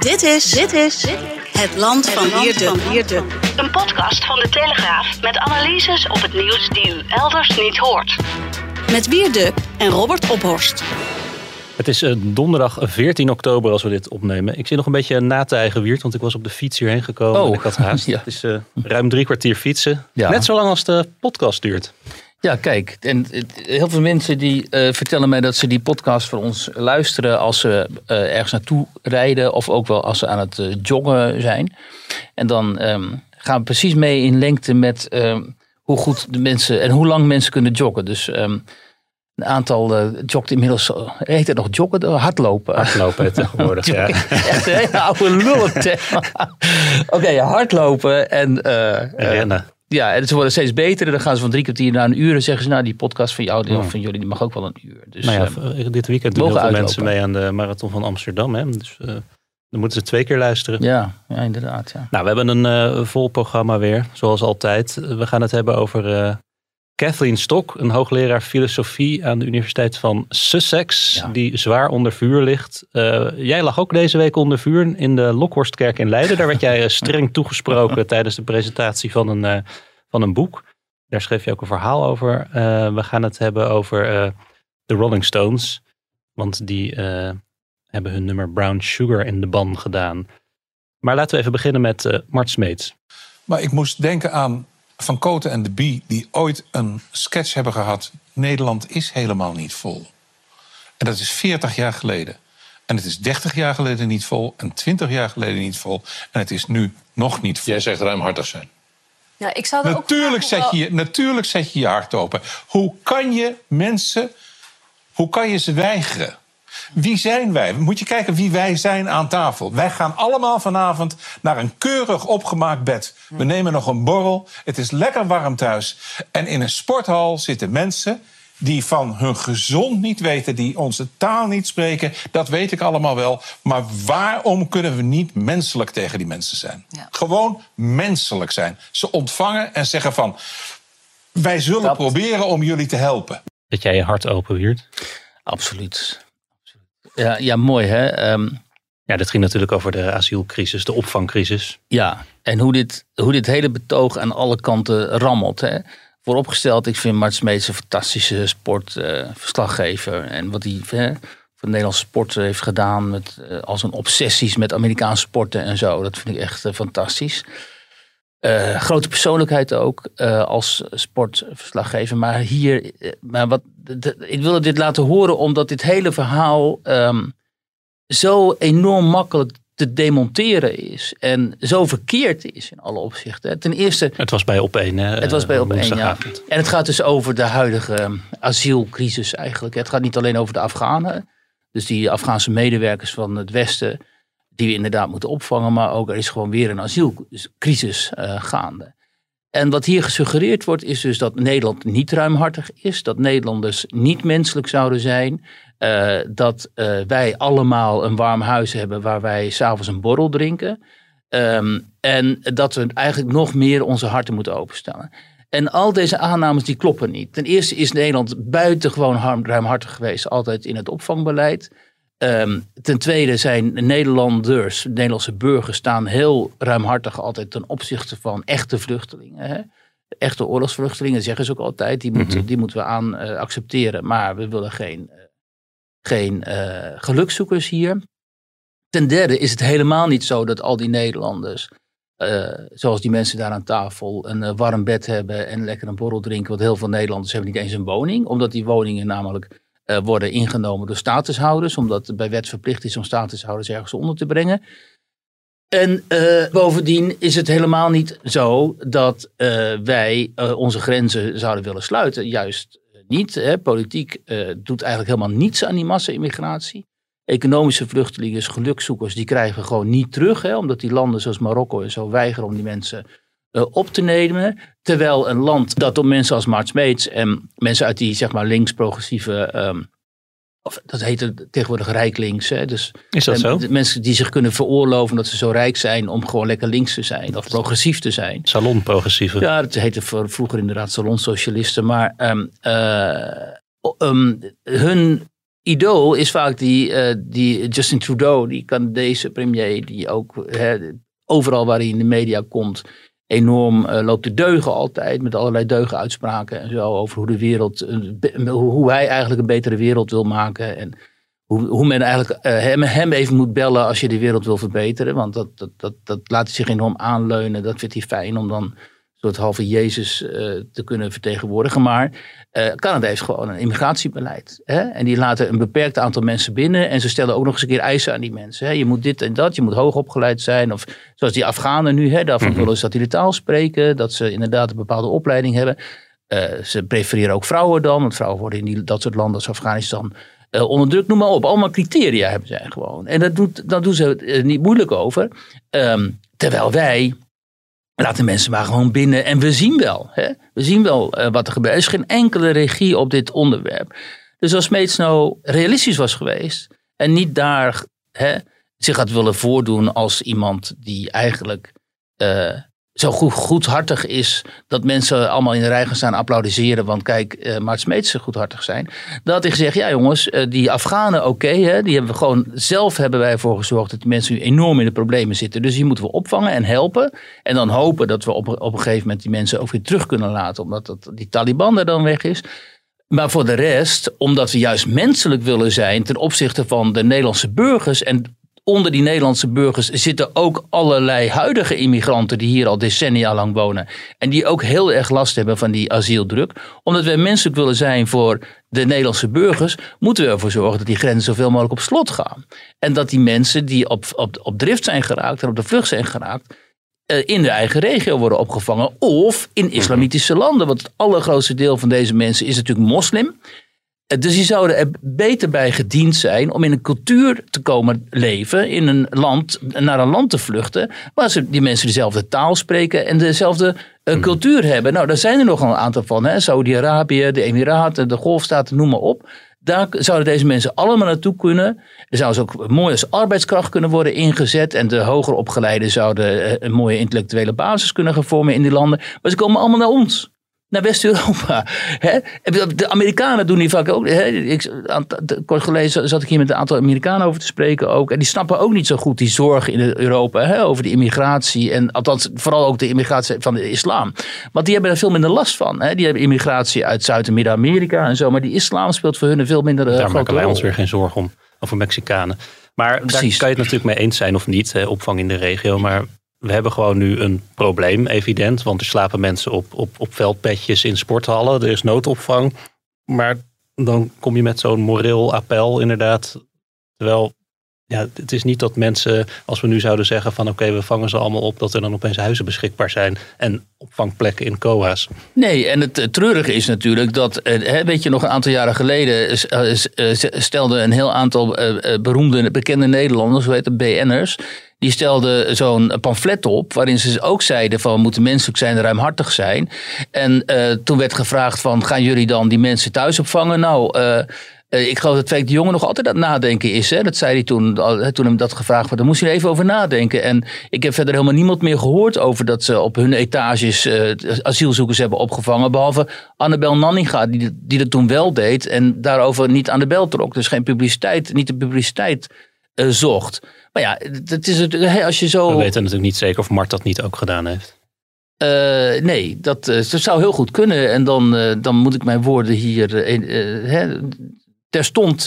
Dit is, dit is het land van Wierde. Een podcast van de Telegraaf met analyses op het nieuws die u elders niet hoort. Met Wierde en Robert Ophorst. Het is uh, donderdag 14 oktober als we dit opnemen. Ik zit nog een beetje na te eigen wierd, want ik was op de fiets hierheen gekomen Oh. en ik had haast. Ja. Het is uh, ruim drie kwartier fietsen. Ja. Net zo lang als de podcast duurt. Ja, kijk, en heel veel mensen die eh, vertellen mij dat ze die podcast van ons luisteren als ze eh, ergens naartoe rijden of ook wel als ze aan het eh, joggen zijn. En dan ehm, gaan we precies mee in lengte met ehm, hoe goed de mensen en hoe lang mensen kunnen joggen. Dus ehm, een aantal eh jogt inmiddels, heet het nog joggen? Hardlopen. Hardlopen tegenwoordig. ja. Echt een hele oude lullen term. Oké, hardlopen en... En rennen. Ja, en ze worden steeds beter. En dan gaan ze van drie kwartier naar een uur. En zeggen ze, nou, die podcast van jou of van jullie, die mag ook wel een uur. Dus, nou ja, ehm, v- dit weekend doen heel veel uitlopen. mensen mee aan de Marathon van Amsterdam. Hè? Dus eh, dan moeten ze twee keer luisteren. ja, ja, inderdaad. Ja. Nou, we hebben een eh, vol programma weer, zoals altijd. We gaan het hebben over eh, Kathleen Stock, een hoogleraar filosofie aan de Universiteit van Sussex, Ja. die zwaar onder vuur ligt. Eh, jij lag ook deze week onder vuur in de Lokhorstkerk in Leiden. Daar werd jij eh, streng toegesproken tijdens de presentatie van een, eh, van een boek. Daar schreef je ook een verhaal over. Eh, we gaan het hebben over eh, de Rolling Stones, want die eh, hebben hun nummer Brown Sugar in de ban gedaan. Maar laten we even beginnen met eh, Mart Smeets. Maar ik moest denken aan Van Koten en de Bie, die ooit een sketch hebben gehad. Nederland is helemaal niet vol. En dat is 40 jaar geleden. En het is 30 jaar geleden niet vol en 20 jaar geleden niet vol. En het is nu nog niet vol. Jij zegt ruimhartig zijn. Ja, ik zou ook Natuurlijk graag zet, wel- je, natuurlijk zet je je hart open. Hoe kan je mensen, hoe kan je ze weigeren? Wie zijn wij? Moet je kijken wie wij zijn aan tafel. Wij gaan allemaal vanavond naar een keurig opgemaakt bed. We nemen nog een borrel. Het is lekker warm thuis. En in een sporthal zitten mensen die van hun gezond niet weten, die onze taal niet spreken. Dat weet ik allemaal wel. Maar waarom kunnen we niet menselijk tegen die mensen zijn? Ja. Gewoon menselijk zijn. Ze ontvangen en zeggen van... wij zullen Dat- proberen om jullie te helpen. Dat jij je hart open wiert. Absoluut. Ja, ja, mooi hè. Ehm, Ja, dit ging natuurlijk over de asielcrisis, de opvangcrisis. ja, en hoe dit, hoe dit hele betoog aan alle kanten rammelt. Hè. Vooropgesteld, ik vind Mart Smeets een fantastische sportverslaggever. en wat hij hè, voor de Nederlandse sport heeft gedaan. Met, eh, als een obsessies met Amerikaanse sporten en zo. Dat vind ik echt eh, fantastisch. Eh, grote persoonlijkheid ook eh, als sportverslaggever. Maar hier, eh, maar wat, ik wilde dit laten horen omdat dit hele verhaal ehm, zo enorm makkelijk te demonteren is. En zo verkeerd is in alle opzichten. Ten eerste, Het was bij op één. het was bij op één, ja. En het gaat dus over de huidige ehm, asielcrisis eigenlijk. Het gaat niet alleen over de Afghanen. Dus die Afghaanse medewerkers van het Westen. Die we inderdaad moeten opvangen. Maar ook er is gewoon weer een asielcrisis eh, gaande. En wat hier gesuggereerd wordt is dus dat Nederland niet ruimhartig is. Dat Nederlanders niet menselijk zouden zijn. eh, dat eh, wij allemaal een warm huis hebben waar wij s'avonds een borrel drinken. Ehm, en dat we eigenlijk nog meer onze harten moeten openstellen. En al deze aannames die kloppen niet. Ten eerste is Nederland buitengewoon ruimhartig geweest, altijd in het opvangbeleid. Ehm, ten tweede zijn Nederlanders, Nederlandse burgers, staan heel ruimhartig altijd ten opzichte van echte vluchtelingen. Hè? Echte oorlogsvluchtelingen zeggen ze ook altijd, die, moeten, die moeten we aan eh, accepteren. Maar we willen geen, eh, geen eh, gelukzoekers hier. Ten derde is het helemaal niet zo dat al die Nederlanders, zoals die mensen daar aan tafel, een warm bed hebben en lekker een borrel drinken. Want heel veel Nederlanders hebben niet eens een woning, omdat die woningen namelijk eh, worden ingenomen door statushouders, omdat het bij wet verplicht is om statushouders ergens onder te brengen. En eh, bovendien is het helemaal niet zo dat eh, wij onze grenzen zouden willen sluiten. Juist niet. Hè. Politiek doet eigenlijk helemaal niets aan die massa-immigratie. Economische vluchtelingen, gelukzoekers, die krijgen gewoon niet terug. Hè, omdat die landen zoals Marokko en zo weigeren om die mensen op te nemen. Terwijl een land dat door mensen als Mart Smeets en mensen uit die zeg maar links-progressieve... ehm, of dat heet het tegenwoordig rijk links. Hè, dus Is dat zo? Mensen die zich kunnen veroorloven omdat ze zo rijk zijn om gewoon lekker links te zijn of progressief te zijn. Salonprogressieve. Ja, dat heette vroeger inderdaad salonsocialisten. Maar ehm, eh, ehm, hun idool is vaak die, eh, die Justin Trudeau, die Canadese premier, die ook hè, overal waar hij in de media komt enorm eh, loopt te deugen altijd. Met allerlei deugenuitspraken en zo over hoe de wereld, be- hoe hij eigenlijk een betere wereld wil maken. En hoe, hoe men eigenlijk eh, hem, hem even moet bellen als je de wereld wil verbeteren. Want dat, dat, dat, dat laat hij zich enorm aanleunen. Dat vindt hij fijn om dan soort halve Jezus eh, te kunnen vertegenwoordigen. Maar eh, Canada heeft gewoon een immigratiebeleid. Hè? En die laten een beperkt aantal mensen binnen. En ze stellen ook nog eens een keer eisen aan die mensen. Hè? Je moet dit en dat, je moet hoog opgeleid zijn. Of zoals die Afghanen nu, hè? daarvan willen ze dat die de taal spreken. Dat ze inderdaad een bepaalde opleiding hebben. Eh, ze prefereren ook vrouwen dan. Want vrouwen worden in die, dat soort landen als Afghanistan onderdrukt. Noem maar op. Allemaal criteria hebben zij gewoon. En dat doet, daar doen ze het niet moeilijk over. Ehm, terwijl wij laten mensen maar gewoon binnen. En we zien wel. Hè? We zien wel eh, wat er gebeurt. Er is geen enkele regie op dit onderwerp. Dus als Smeets nou realistisch was geweest. En niet daar hè, zich had willen voordoen als iemand die eigenlijk eh, zo goed, goedhartig is. Dat mensen allemaal in de rij gaan staan applaudisseren. Want kijk, eh Maart Smeets goedhartig zijn. Had hij gezegd, ja jongens, eh, die Afghanen oké. die hebben we gewoon, zelf hebben wij ervoor gezorgd dat die mensen nu enorm in de problemen zitten. Dus die moeten we opvangen en helpen. En dan hopen dat we op, op een gegeven moment die mensen ook weer terug kunnen laten. Omdat dat, die Taliban er dan weg is. Maar voor de rest, omdat we juist menselijk willen zijn ten opzichte van de Nederlandse burgers. En onder die Nederlandse burgers zitten ook allerlei huidige immigranten die hier al decennia lang wonen. En die ook heel erg last hebben van die asieldruk. Omdat wij menselijk willen zijn voor de Nederlandse burgers, moeten we ervoor zorgen dat die grenzen zoveel mogelijk op slot gaan. En dat die mensen die op, op, op drift zijn geraakt en op de vlucht zijn geraakt, eh, in de eigen regio worden opgevangen. Of in islamitische landen. Want het allergrootste deel van deze mensen is natuurlijk moslim. Dus die zouden er beter bij gediend zijn om in een cultuur te komen leven. In een land, naar een land te vluchten. Waar ze, die mensen dezelfde taal spreken en dezelfde eh, cultuur hebben. Nou, daar zijn er nog een aantal van. Saudi-Arabië, de Emiraten, de Golfstaten, noem maar op. Daar zouden deze mensen allemaal naartoe kunnen. Er zouden ze ook mooi als arbeidskracht kunnen worden ingezet. En de hoger opgeleiden zouden eh, een mooie intellectuele basis kunnen gaan vormen in die landen. Maar ze komen allemaal naar ons. Naar West-Europa. De Amerikanen doen die vaak ook. hè. Ik, kort geleden zat ik hier met een aantal Amerikanen over te spreken ook. En die snappen ook niet zo goed die zorg in Europa hè, over de immigratie. En althans, vooral ook de immigratie van de islam. Want die hebben er veel minder last van. Hè. Die hebben immigratie uit Zuid- en Midden-Amerika en zo. Maar die islam speelt voor hun een veel minder eh, Daar grote maken wij ons weer geen zorgen om. Over Mexicanen. Maar daar Precies. kan je het natuurlijk mee eens zijn of niet. Hè, opvang in de regio. Maar we hebben gewoon nu een probleem, evident. Want er slapen mensen op, op, op veldpetjes in sporthallen. Er is noodopvang. Maar dan kom je met zo'n moreel appel inderdaad. Terwijl ja, het is niet dat mensen, als we nu zouden zeggen van oké, we vangen ze allemaal op, dat er dan opeens huizen beschikbaar zijn en opvangplekken in COA's. Nee, en het eh, treurige is natuurlijk dat, eh, weet je nog, een aantal jaren geleden eh, s- eh, s- stelde een heel aantal beroemde, bekende Nederlanders, hoe heet BN'ers, die stelden zo'n pamflet op waarin ze ook zeiden van we moeten menselijk zijn en ruimhartig zijn. En eh, toen werd gevraagd van gaan jullie dan die mensen thuis opvangen? Nou, eh, eh, ik geloof dat Freek de Jonge nog altijd aan het nadenken is. Hè? Dat zei hij toen, toen hem dat gevraagd werd. Daar moest hij even over nadenken. En ik heb verder helemaal niemand meer gehoord over dat ze op hun etages asielzoekers hebben opgevangen. Behalve Annabel Nanninga, die, die dat toen wel deed en daarover niet aan de bel trok. Dus geen publiciteit, niet de publiciteit zocht. Maar ja, het is het, als je zo. We weten natuurlijk niet zeker of Mart dat niet ook gedaan heeft. Eh, nee, dat, eh, dat zou heel goed kunnen. En dan, eh, dan moet ik mijn woorden hier eh, hè, terstond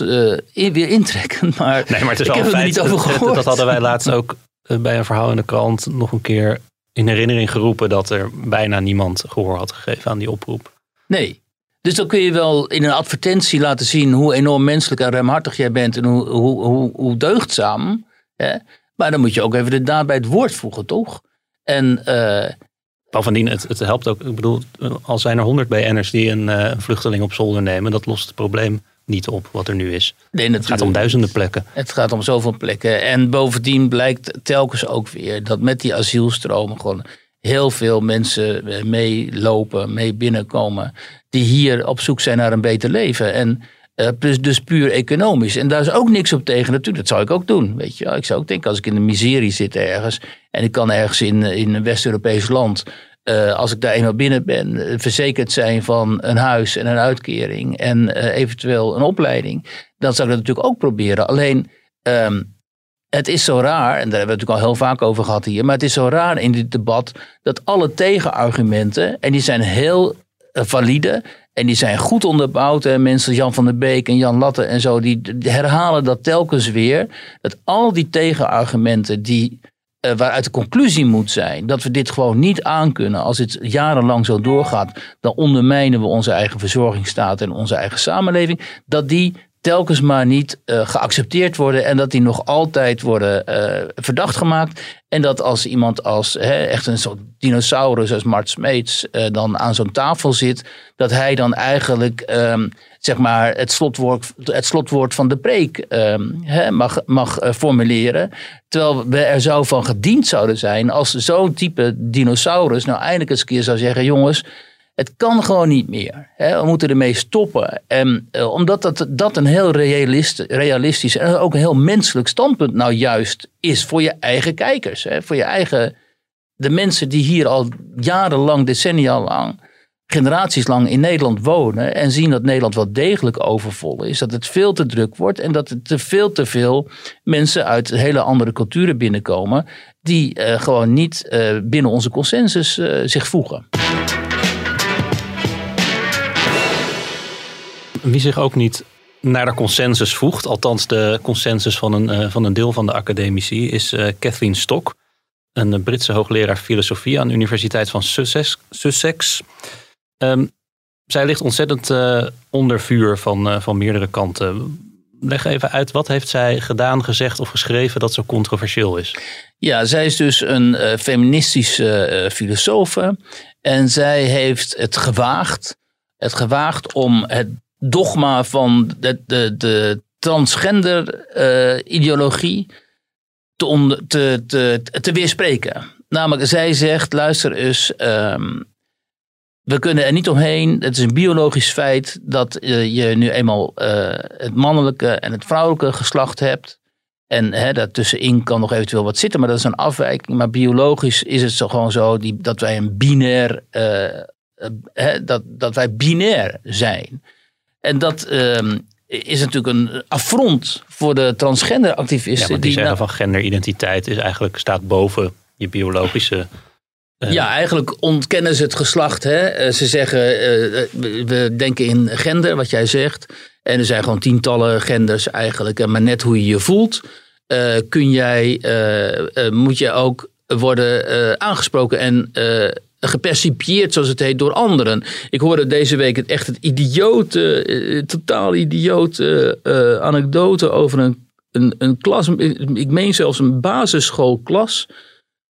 in- weer intrekken. Maar, Nee, maar het is ik wel heb er feit. niet over dat- gehoord. Dat hadden wij laatst ook bij een verhaal in de krant nog een keer in herinnering geroepen dat er bijna niemand gehoor had gegeven aan die oproep. Nee. Dus dan kun je wel in een advertentie laten zien hoe enorm menselijk en ruimhartig jij bent en hoe, hoe, hoe, hoe deugdzaam. Hè? Maar dan moet je ook even de daad bij het woord voegen, toch? En eh, Bovendien, het, het helpt ook. Ik bedoel, al zijn er honderd BN'ers die een, eh, een vluchteling op zolder nemen, dat lost het probleem niet op wat er nu is. nee, Het gaat om duizenden plekken. Het gaat om zoveel plekken. En bovendien blijkt telkens ook weer dat met die asielstromen gewoon heel veel mensen eh, meelopen, mee binnenkomen. Die hier op zoek zijn naar een beter leven. En eh, dus, puur economisch. En daar is ook niks op tegen natuurlijk. Dat zou ik ook doen. Weet je. Ik zou ook denken als ik in de miserie zit ergens. En ik kan ergens in, in een West-Europees land. eh, als ik daar eenmaal binnen ben, eh, verzekerd zijn van een huis en een uitkering en eventueel een opleiding, dan zou ik dat natuurlijk ook proberen. Alleen, ehm, het is zo raar, en daar hebben we het natuurlijk al heel vaak over gehad hier, maar het is zo raar in dit debat dat alle tegenargumenten, en die zijn heel valide en die zijn goed onderbouwd. Hè. Mensen Jan van der Beek en Jan Latte en zo, die die herhalen dat telkens weer. Dat al die tegenargumenten die, eh, waaruit de conclusie moet zijn dat we dit gewoon niet aankunnen als het jarenlang zo doorgaat, dan ondermijnen we onze eigen verzorgingsstaat en onze eigen samenleving, dat die telkens maar niet eh, geaccepteerd worden en dat die nog altijd worden eh, verdacht gemaakt. En dat als iemand als hè, echt een soort dinosaurus als Mart Smeets eh, dan aan zo'n tafel zit, dat hij dan eigenlijk ehm, zeg maar het slotwoord, het slotwoord van de preek ehm, hè, mag, mag formuleren. Terwijl we er zo van gediend zouden zijn als zo'n type dinosaurus nou eindelijk eens een keer zou zeggen, jongens, het kan gewoon niet meer. Hè? We moeten ermee stoppen. En eh, omdat dat, dat een heel realist, realistisch en ook een heel menselijk standpunt nou juist is voor je eigen kijkers. Hè? Voor je eigen, de mensen die hier al jarenlang, decennia lang, generaties lang in Nederland wonen en zien dat Nederland wel degelijk overvol is. Dat het veel te druk wordt en dat er te veel te veel mensen uit hele andere culturen binnenkomen die eh, gewoon niet eh, binnen onze consensus zich voegen. Wie zich ook niet naar de consensus voegt, althans de consensus van een, eh, van een deel van de academici, is eh, Kathleen Stock, een eh, Britse hoogleraar filosofie aan de Universiteit van Sussex. Ehm, zij ligt ontzettend eh, onder vuur van, eh, van meerdere kanten. Leg even uit, wat heeft zij gedaan, gezegd of geschreven dat zo controversieel is? Ja, zij is dus een eh, feministische eh filosofe. En zij heeft het gewaagd, het gewaagd om het dogma van de, de, de transgender eh, ideologie te, te, te, te weerspreken. Namelijk, zij zegt, luister eens, ehm, we kunnen er niet omheen. Het is een biologisch feit dat eh, je nu eenmaal eh, het mannelijke en het vrouwelijke geslacht hebt. En hè, daartussenin kan nog eventueel wat zitten, maar dat is een afwijking. Maar biologisch is het zo gewoon zo die, dat wij een binair, hè, dat, dat wij binair zijn. En dat ehm, is natuurlijk een affront voor de transgender activisten. die die zeggen nou- van genderidentiteit is eigenlijk staat boven je biologische. eh, Ja, eigenlijk ontkennen ze het geslacht. Hè? Eh, Ze zeggen, eh, we denken in gender, wat jij zegt. En er zijn gewoon tientallen genders eigenlijk. Maar net hoe je je voelt, kun jij, moet je ook worden aangesproken en gepercipieerd, zoals het heet, door anderen. Ik hoorde deze week het echt het idiote, eh, totaal idiote eh, anekdote over een, een, een klas. Ik meen zelfs een basisschoolklas.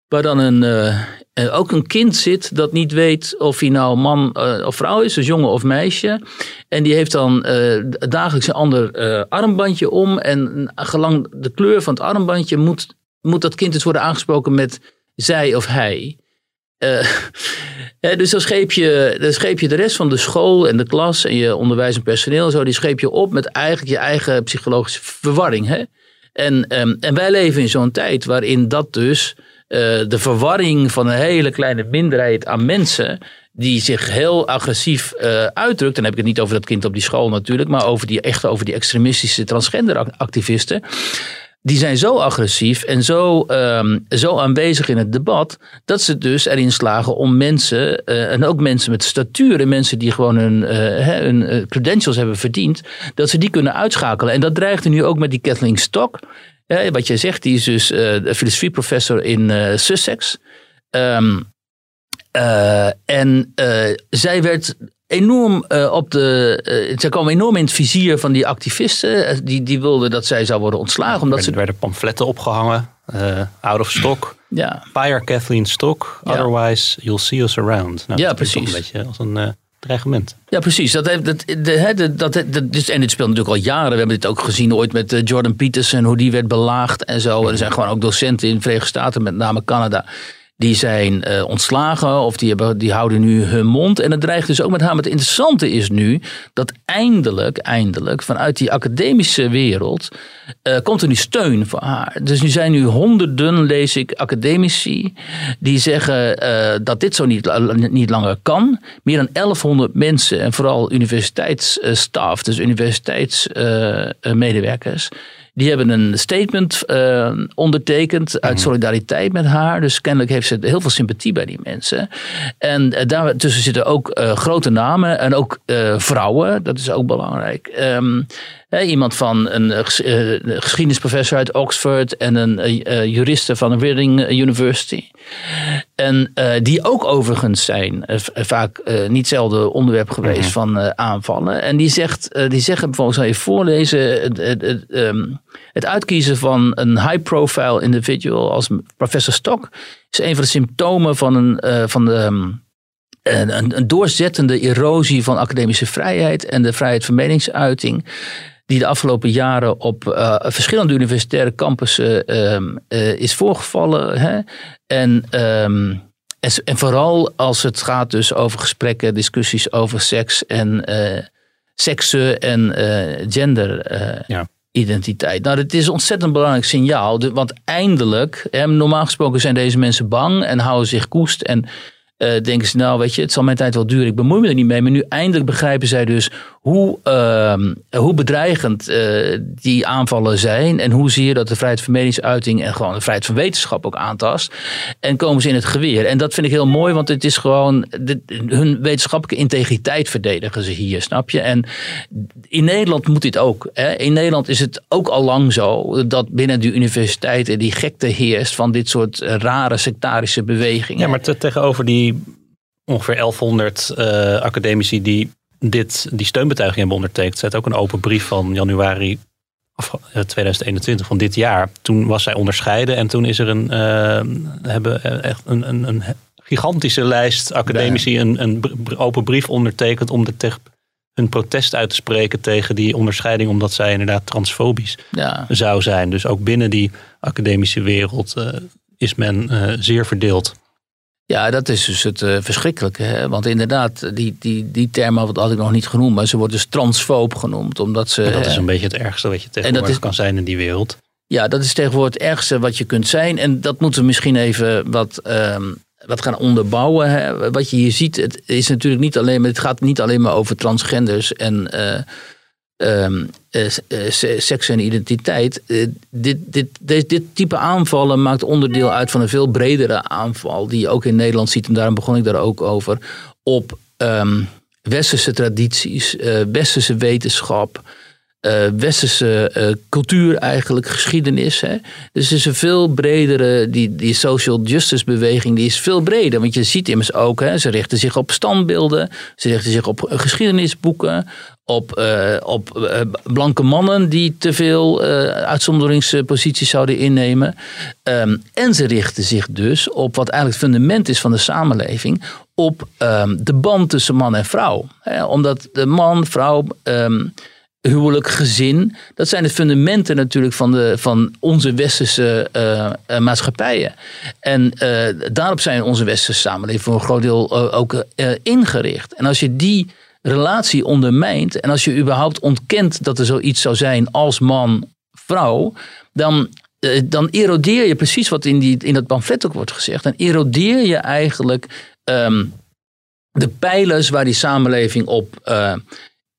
Waar dan een, eh, eh, ook een kind zit dat niet weet of hij nou man eh, of vrouw is, dus jongen of meisje. En die heeft dan eh, dagelijks een ander eh, armbandje om. En gelang de kleur van het armbandje moet, moet dat kind dus worden aangesproken met zij of hij. Eh, dus dan scheep, je, dan scheep je de rest van de school en de klas en je onderwijs en personeel zo, die scheep je op met eigenlijk je eigen psychologische verwarring. Hè? En, ehm, en wij leven in zo'n tijd waarin dat dus eh, de verwarring van een hele kleine minderheid aan mensen. die zich heel agressief eh, uitdrukt. Dan heb ik het niet over dat kind op die school natuurlijk. maar over die, echt over die extremistische transgenderactivisten. Die zijn zo agressief en zo, ehm, zo aanwezig in het debat. dat ze dus erin slagen om mensen. eh, en ook mensen met statuur. en mensen die gewoon hun, eh, eh, credentials hebben verdiend. dat ze die kunnen uitschakelen. En dat dreigt er nu ook met die Kathleen Stock. Wat jij zegt, die is dus de filosofieprofessor in Sussex. Ehm, eh, en zij werd enorm uh, op de. Uh, zij kwamen enorm in het vizier van die activisten. die, die wilden dat zij zou worden ontslagen. Omdat er ze... werden pamfletten opgehangen. out of stock. Ja. Fire Kathleen Stock. Ja. Otherwise, you'll see us around. Nou, Ja, precies. Een beetje als een dreigement. Ja, precies. Dat heeft, dat, de, de, dat, dat, dus, en dit speelt natuurlijk al jaren. We hebben dit ook gezien ooit met eh, Jordan Peterson, hoe die werd belaagd en zo. Er zijn gewoon ook docenten in de Verenigde Staten, met name Canada. Die zijn eh, ontslagen of die, hebben, die houden nu hun mond. En het dreigt dus ook met haar. Maar het interessante is nu dat eindelijk, eindelijk vanuit die academische wereld eh, komt er nu steun voor haar. Dus nu zijn nu honderden, lees ik, academici die zeggen eh, dat dit zo niet, niet langer kan. Meer dan 1100 mensen en vooral universiteitsstaf, dus universiteitsmedewerkers. Die hebben een statement uh, ondertekend uit solidariteit met haar. Dus kennelijk heeft ze heel veel sympathie bij die mensen. En uh, daartussen zitten ook uh, grote namen en ook vrouwen. Dat is ook belangrijk. Um, iemand van een geschiedenisprofessor uit Oxford en een juriste van de Reading University. En die ook overigens zijn vaak niet zelden onderwerp geweest van aanvallen. En die, zegt, die zeggen bijvoorbeeld, zal je voorlezen, het, het, het, um, het uitkiezen van een high-profile individual als professor Stock is een van de symptomen van, een, uh, van de, um, een, een, doorzettende erosie van academische vrijheid en de vrijheid van meningsuiting. Die de afgelopen jaren op uh, verschillende universitaire campussen um, uh, is voorgevallen. Hè? En, en, en, vooral als het gaat dus over gesprekken, discussies over seks en seksen en gender. Ja identiteit. Nou, dat is een ontzettend belangrijk signaal. Want eindelijk, hè, normaal gesproken zijn deze mensen bang en houden zich koest. En uh, denken ze, nou weet je, het zal mijn tijd wel duren, ik bemoei me er niet mee. Maar nu eindelijk begrijpen zij dus hoe, uh, hoe bedreigend uh, die aanvallen zijn. En hoe zie je dat de vrijheid van meningsuiting en gewoon de vrijheid van wetenschap ook aantast. En komen ze in het geweer. En dat vind ik heel mooi, want het is gewoon hun wetenschappelijke integriteit verdedigen ze hier, snap je? En in Nederland moet dit ook. Hè? In Nederland is het ook al lang zo dat binnen de universiteiten die gekte heerst van dit soort rare sectarische bewegingen. Ja, maar te, tegenover die ongeveer 1100 uh, academici die dit, die steunbetuiging hebben ondertekend. zet ook een open brief van januari 2021 van dit jaar. Toen was zij onderscheiden en toen is er een, uh, hebben echt een, een, een gigantische lijst academici een, een open brief ondertekend om de tegen hun protest uit te spreken tegen die onderscheiding, omdat zij inderdaad transfobisch ja. zou zijn. Dus ook binnen die academische wereld uh, is men uh, zeer verdeeld. Ja, dat is dus het uh, verschrikkelijke. Hè? Want inderdaad, die, die, die termen wat had ik nog niet genoemd, maar ze worden dus transfoob genoemd. Omdat ze, en dat is een beetje het ergste wat je tegenwoordig is, kan zijn in die wereld. Ja, dat is tegenwoordig het ergste wat je kunt zijn. En dat moeten we misschien even wat, um, wat gaan onderbouwen. Hè? Wat je hier ziet, het, is natuurlijk niet alleen, het gaat niet alleen maar over transgenders en... Uh, Um, uh, uh, seks en identiteit. Uh, dit, dit, dit, dit, type aanvallen maakt onderdeel uit van een veel bredere aanval. die je ook in Nederland ziet. En daarom begon ik daar ook over. op um, westerse tradities, westerse wetenschap. Westerse cultuur eigenlijk, geschiedenis. Hè? Dus is een veel bredere, die, die social justice beweging, die is veel breder. Want je ziet immers ook, hè, ze richten zich op standbeelden, ze richten zich op geschiedenisboeken, op, uh, op uh, blanke mannen die te veel uh, uitzonderingsposities zouden innemen. Um, en ze richten zich dus op wat eigenlijk het fundament is van de samenleving, op um, de band tussen man en vrouw. He, omdat de man, vrouw, um, huwelijk, gezin, dat zijn de fundamenten natuurlijk van, de, van onze westerse maatschappijen. En daarop zijn onze westerse samenleving voor een groot deel ook ingericht. En als je die relatie ondermijnt. En als je überhaupt ontkent dat er zoiets zou zijn als man-vrouw, dan, dan erodeer je precies wat in, die, in dat pamflet ook wordt gezegd. Dan erodeer je eigenlijk um, de pijlers waar die samenleving op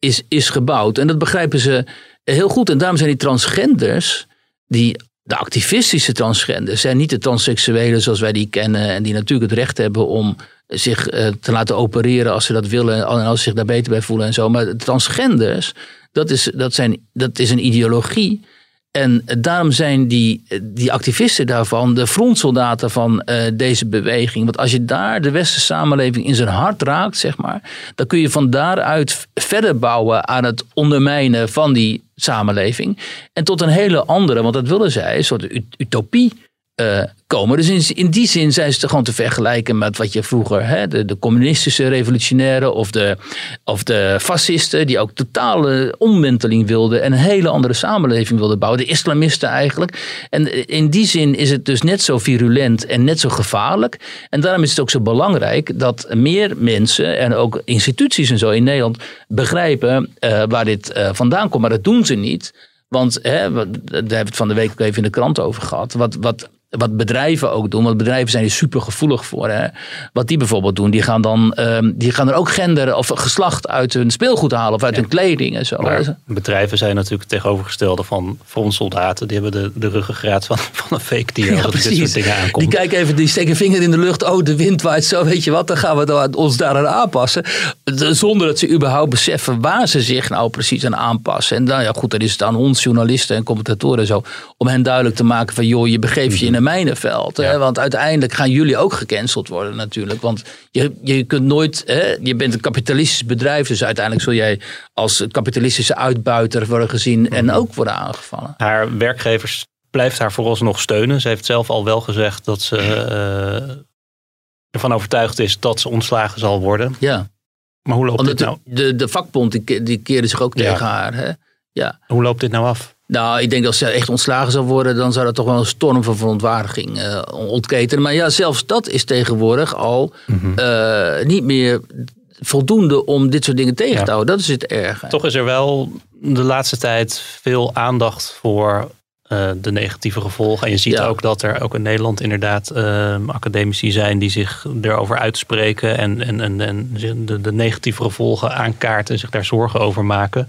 is, is gebouwd. En dat begrijpen ze heel goed. En daarom zijn die transgenders, die de activistische transgenders, zijn niet de transseksuelen zoals wij die kennen en die natuurlijk het recht hebben om zich uh, te laten opereren als ze dat willen en als ze zich daar beter bij voelen en zo. Maar transgenders, dat is, dat zijn, dat is een ideologie En daarom zijn die, die activisten daarvan de frontsoldaten van eh, deze beweging. Want als je daar de westerse samenleving in zijn hart raakt, zeg maar, dan kun je van daaruit verder bouwen aan het ondermijnen van die samenleving. En tot een hele andere, want dat willen zij, een soort ut- utopie eh, komen. Dus in, die zin zijn ze gewoon te vergelijken met wat je vroeger, hè, de, communistische revolutionairen of de, of de fascisten, die ook totale omwenteling wilden en een hele andere samenleving wilden bouwen. De islamisten eigenlijk. En in die zin is het dus net zo virulent en net zo gevaarlijk. En daarom is het ook zo belangrijk dat meer mensen en ook instituties en zo in Nederland begrijpen eh, waar dit eh, vandaan komt. Maar dat doen ze niet. Want hè, daar hebben we het van de week ook even in de krant over gehad. Wat, wat, wat bedrijven ook doen, want bedrijven zijn er super gevoelig voor. Hè. Wat die bijvoorbeeld doen, die gaan dan ehm, die gaan er ook gender of geslacht uit hun speelgoed halen of uit hun kleding en zo. Maar bedrijven zijn natuurlijk het tegenovergestelde van frontsoldaten. Die hebben de, de ruggengraat van, van een fake dier het dit soort dingen Die aankomt. kijken even, die steken vinger in de lucht. Oh, de wind waait zo, weet je wat. Dan gaan we dan ons daaraan aanpassen. De- Zonder dat ze überhaupt beseffen waar ze zich nou precies aan aanpassen. En dan, ja, goed, dan is het aan ons journalisten en commentatoren en zo. Om hen duidelijk te maken van, joh, je begeeft je in een mijnenveld. Hè? Want uiteindelijk gaan jullie ook gecanceld worden natuurlijk. Want je, je kunt nooit, hè, je bent een kapitalistisch bedrijf. Dus uiteindelijk zul jij als kapitalistische uitbuiter worden gezien. En ook worden aangevallen. Haar werkgevers blijft haar vooralsnog steunen. Ze heeft zelf al wel gezegd dat ze eh, ervan overtuigd is dat ze ontslagen zal worden. Ja. Maar hoe loopt, dit nou, de, de, de vakbond die, ke- die keerde zich ook Ja. tegen haar. Hè? Ja. hoe loopt dit nou af? Nou, ik denk dat als ze echt ontslagen zou worden, dan zou dat toch wel een storm van verontwaardiging eh ontketenen. Maar ja, zelfs dat is tegenwoordig al Mhm. eh, niet meer voldoende om dit soort dingen tegen Ja. te houden. Dat is het erge. Toch is er wel de laatste tijd veel aandacht voor eh, de negatieve gevolgen. En je ziet Ja. ook dat er ook in Nederland inderdaad eh, academici zijn die zich erover uitspreken en, en, en, en de, de negatieve gevolgen aankaarten en zich daar zorgen over maken.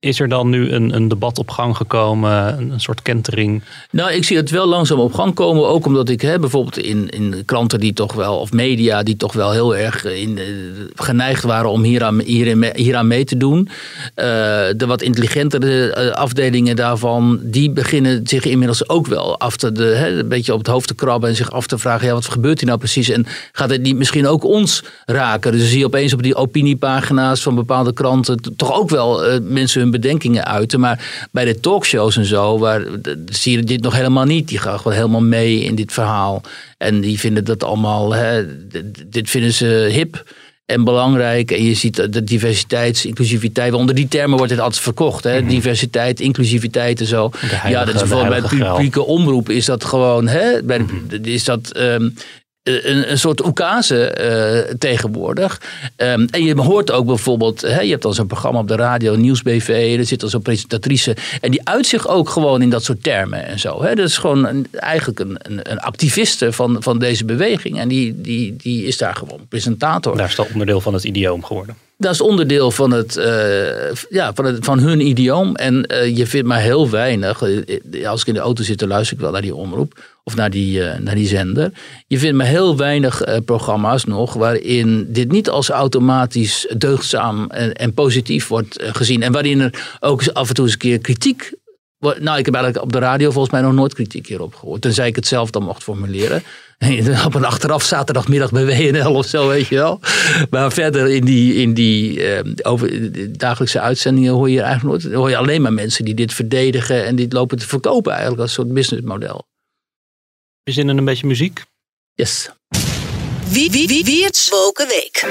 Is er dan nu een, een debat op gang gekomen, een, soort kentering? Nou, ik zie het wel langzaam op gang komen. Ook omdat ik hè, bijvoorbeeld in, in kranten die toch wel, of media die toch wel heel erg in, eh, geneigd waren om hieraan, hierin, hieraan mee te doen. Eh, de wat intelligentere eh, afdelingen daarvan, die beginnen zich inmiddels ook wel af te, de, hè, een beetje op het hoofd te krabben en zich af te vragen, ja, wat gebeurt hier nou precies? En gaat het niet misschien ook ons raken? Dus zie je opeens op die opiniepagina's van bepaalde kranten toch ook wel mensen hun bedenkingen uiten. Maar bij de talkshows en zo, waar, zie je dit nog helemaal niet. Die gaan gewoon helemaal mee in dit verhaal. En die vinden dat allemaal, hè, dit vinden ze hip en belangrijk. En je ziet de- diversiteit, inclusiviteit. Onder die termen wordt het altijd verkocht. Hè? Diversiteit, inclusiviteit en zo. heilige- ja, dat is bijvoorbeeld bij de publieke omroep is dat gewoon. Hè? Bij de, is dat. ehm, een, een soort oekase eh, tegenwoordig. Ehm, en je hoort ook bijvoorbeeld, hè, je hebt dan zo'n programma op de radio, Nieuwsbv, er zit dan zo'n presentatrice. En die uit zich ook gewoon in dat soort termen en zo. Hè. Dat is gewoon eigenlijk een, een, een activiste van, van deze beweging. En die, die, die is daar gewoon presentator. Daar is dat onderdeel van het idioom geworden. Dat is onderdeel van, het, eh, ja, van, het, van hun idioom. En eh, je vindt maar heel weinig. eh, Als ik in de auto zit, dan luister ik wel naar die omroep. Of naar die, naar die zender. Je vindt maar heel weinig programma's nog. waarin dit niet als automatisch deugdzaam en, en positief wordt gezien. En waarin er ook af en toe eens een keer kritiek. Nou, ik heb eigenlijk op de radio volgens mij nog nooit kritiek hierop gehoord. Tenzij ik het zelf dan mocht formuleren. Op een achteraf zaterdagmiddag bij WNL of zo, weet je wel. Maar verder in die, in die eh, over dagelijkse uitzendingen hoor je eigenlijk nooit. hoor je alleen maar mensen die dit verdedigen en dit lopen te verkopen eigenlijk als een soort businessmodel. Heb je zin in een beetje muziek? Yes. Wie, wie, wie, wie het Woken Week.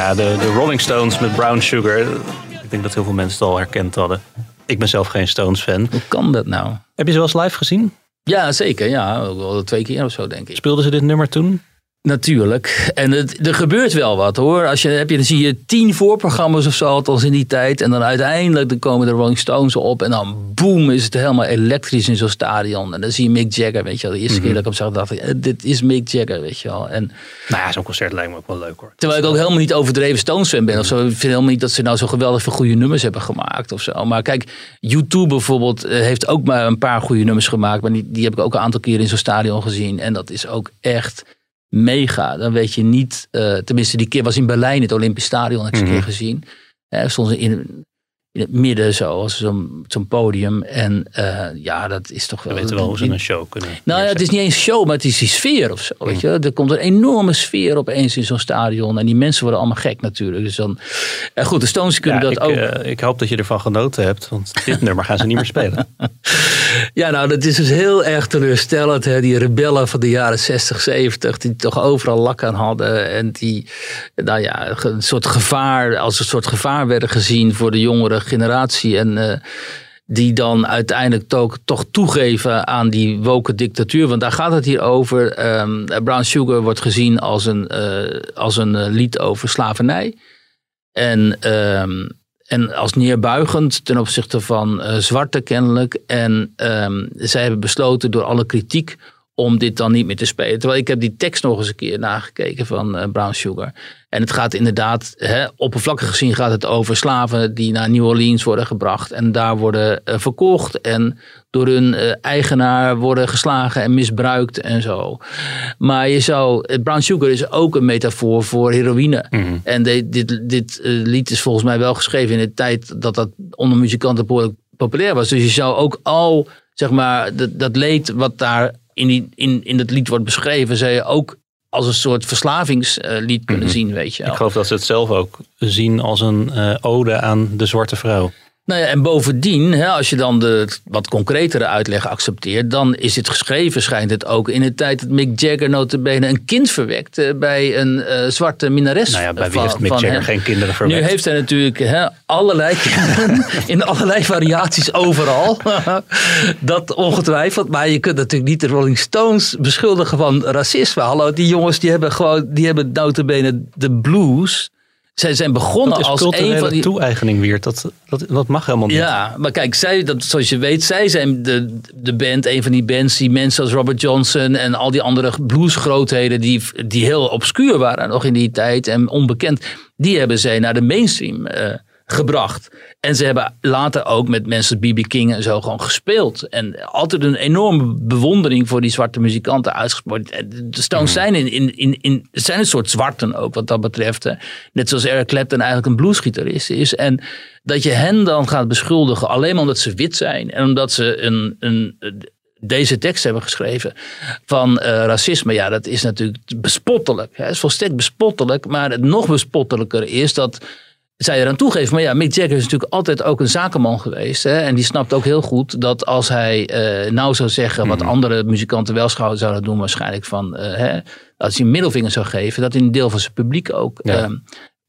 Ja, de, de Rolling Stones met Brown Sugar. Ik denk dat heel veel mensen het al herkend hadden. Ik ben zelf geen Stones fan. Hoe kan dat nou? Heb je ze wel eens live gezien? Ja, zeker. Ja, wel twee keer of zo, denk ik. Speelden ze dit nummer toen? Natuurlijk. En het, er gebeurt wel wat hoor. Als je, heb je, dan zie je tien voorprogramma's of zo, althans in die tijd. En dan uiteindelijk dan komen de Rolling Stones op. En dan boom, is het helemaal elektrisch in zo'n stadion. En dan zie je Mick Jagger, weet je wel. De eerste keer dat ik hem zag, dacht ik, eh, dit is Mick Jagger, weet je wel. En Nou ja, zo'n concert lijkt me ook wel leuk hoor. Terwijl ik ook helemaal niet overdreven Stones fan ben of zo. Ik vind helemaal niet dat ze nou zo geweldig veel goede nummers hebben gemaakt of zo. Maar kijk, YouTube bijvoorbeeld eh, heeft ook maar een paar goede nummers gemaakt. Maar die, die heb ik ook een aantal keer in zo'n stadion gezien. En dat is ook echt mega. Dan weet je niet, eh, tenminste die keer was in Berlijn, het Olympisch Stadion, heb ik eens een keer gezien. Eh, stond in, in het midden zo, als zo'n zo'n podium. En eh, ja, dat is toch We wel... weten wel hoe ze een show kunnen Nou ja, het is niet eens show, maar het is die sfeer of zo. Weet je? Er komt een enorme sfeer opeens in zo'n stadion. En die mensen worden allemaal gek natuurlijk. Dus dan, eh, goed, de Stones kunnen Ja, dat ik, ook. eh, ik hoop dat je ervan genoten hebt, want dit nummer gaan ze niet meer spelen. Ja, nou, dat is dus heel erg teleurstellend. Hè? Die rebellen van de jaren 60, 70, die toch overal lak aan hadden. En die, nou ja, een soort gevaar, als een soort gevaar werden gezien voor de jongere generatie. En eh, die dan uiteindelijk toch, toch toegeven aan die woke dictatuur. Want daar gaat het hier over. Ehm, Brown Sugar wordt gezien als een, eh, als een eh, lied over slavernij. En, ehm, en als neerbuigend ten opzichte van eh zwarte kennelijk. En ehm, zij hebben besloten door alle kritiek om dit dan niet meer te spelen. Terwijl ik heb die tekst nog eens een keer nagekeken van eh, Brown Sugar. En het gaat inderdaad, hè, oppervlakkig gezien gaat het over slaven die naar New Orleans worden gebracht. En daar worden eh, verkocht en door hun eh, eigenaar worden geslagen en misbruikt en zo. Maar je zou, Brown Sugar is ook een metafoor voor heroïne. En de- dit, dit lied is volgens mij wel geschreven in de tijd dat dat onder muzikanten behoorlijk populair was. Dus je zou ook al, zeg maar, dat, dat leed wat daar in, die, in, in het lied wordt beschreven, zou je ook als een soort verslavingslied kunnen zien, weet je wel. Ik geloof dat ze het zelf ook zien als een eh, ode aan de zwarte vrouw. Nou ja, en bovendien, hè, als je dan de wat concretere uitleg accepteert, dan is het geschreven, schijnt het ook, in de tijd dat Mick Jagger notabene een kind verwekte bij een eh, zwarte minares. Nou ja, bij wie van- heeft Mick Jagger hem. geen kinderen Nu verwekt? heeft hij natuurlijk hè, allerlei kinderen in allerlei variaties overal. dat ongetwijfeld. Maar je kunt natuurlijk niet de Rolling Stones beschuldigen van racisme. Hallo, die jongens die hebben gewoon, die hebben notabene de blues. Zij zijn begonnen Dat is als een van die... toe-eigening weer. Dat, dat, dat mag helemaal niet. Ja, maar kijk, zij, dat, zoals je weet, zij zijn de, de band, een van die bands die mensen als Robert Johnson en al die andere bluesgrootheden die, die heel obscuur waren nog in die tijd en onbekend, die hebben zij naar de mainstream eh, gebracht. En ze hebben later ook met mensen als B.B. King en zo gewoon gespeeld. En altijd een enorme bewondering voor die zwarte muzikanten uitgesproken. En De Stones zijn, in, in, in, in, zijn een soort zwarten ook wat dat betreft. hè. Net zoals Eric Clapton eigenlijk een bluesgitarist is. En dat je hen dan gaat beschuldigen alleen maar omdat ze wit zijn. En omdat ze een, een, deze tekst hebben geschreven van eh, racisme. Ja, dat is natuurlijk bespottelijk. Het is volstrekt bespottelijk. Maar het nog bespottelijker is dat zij eraan toegeven. Maar ja, Mick Jagger is natuurlijk altijd ook een zakenman geweest. Hè? En die snapt ook heel goed dat als hij eh, nou zou zeggen... wat andere muzikanten wel zouden doen waarschijnlijk van... eh, hè, als hij een middelvinger zou geven... dat hij een deel van zijn publiek ook Ja. ehm,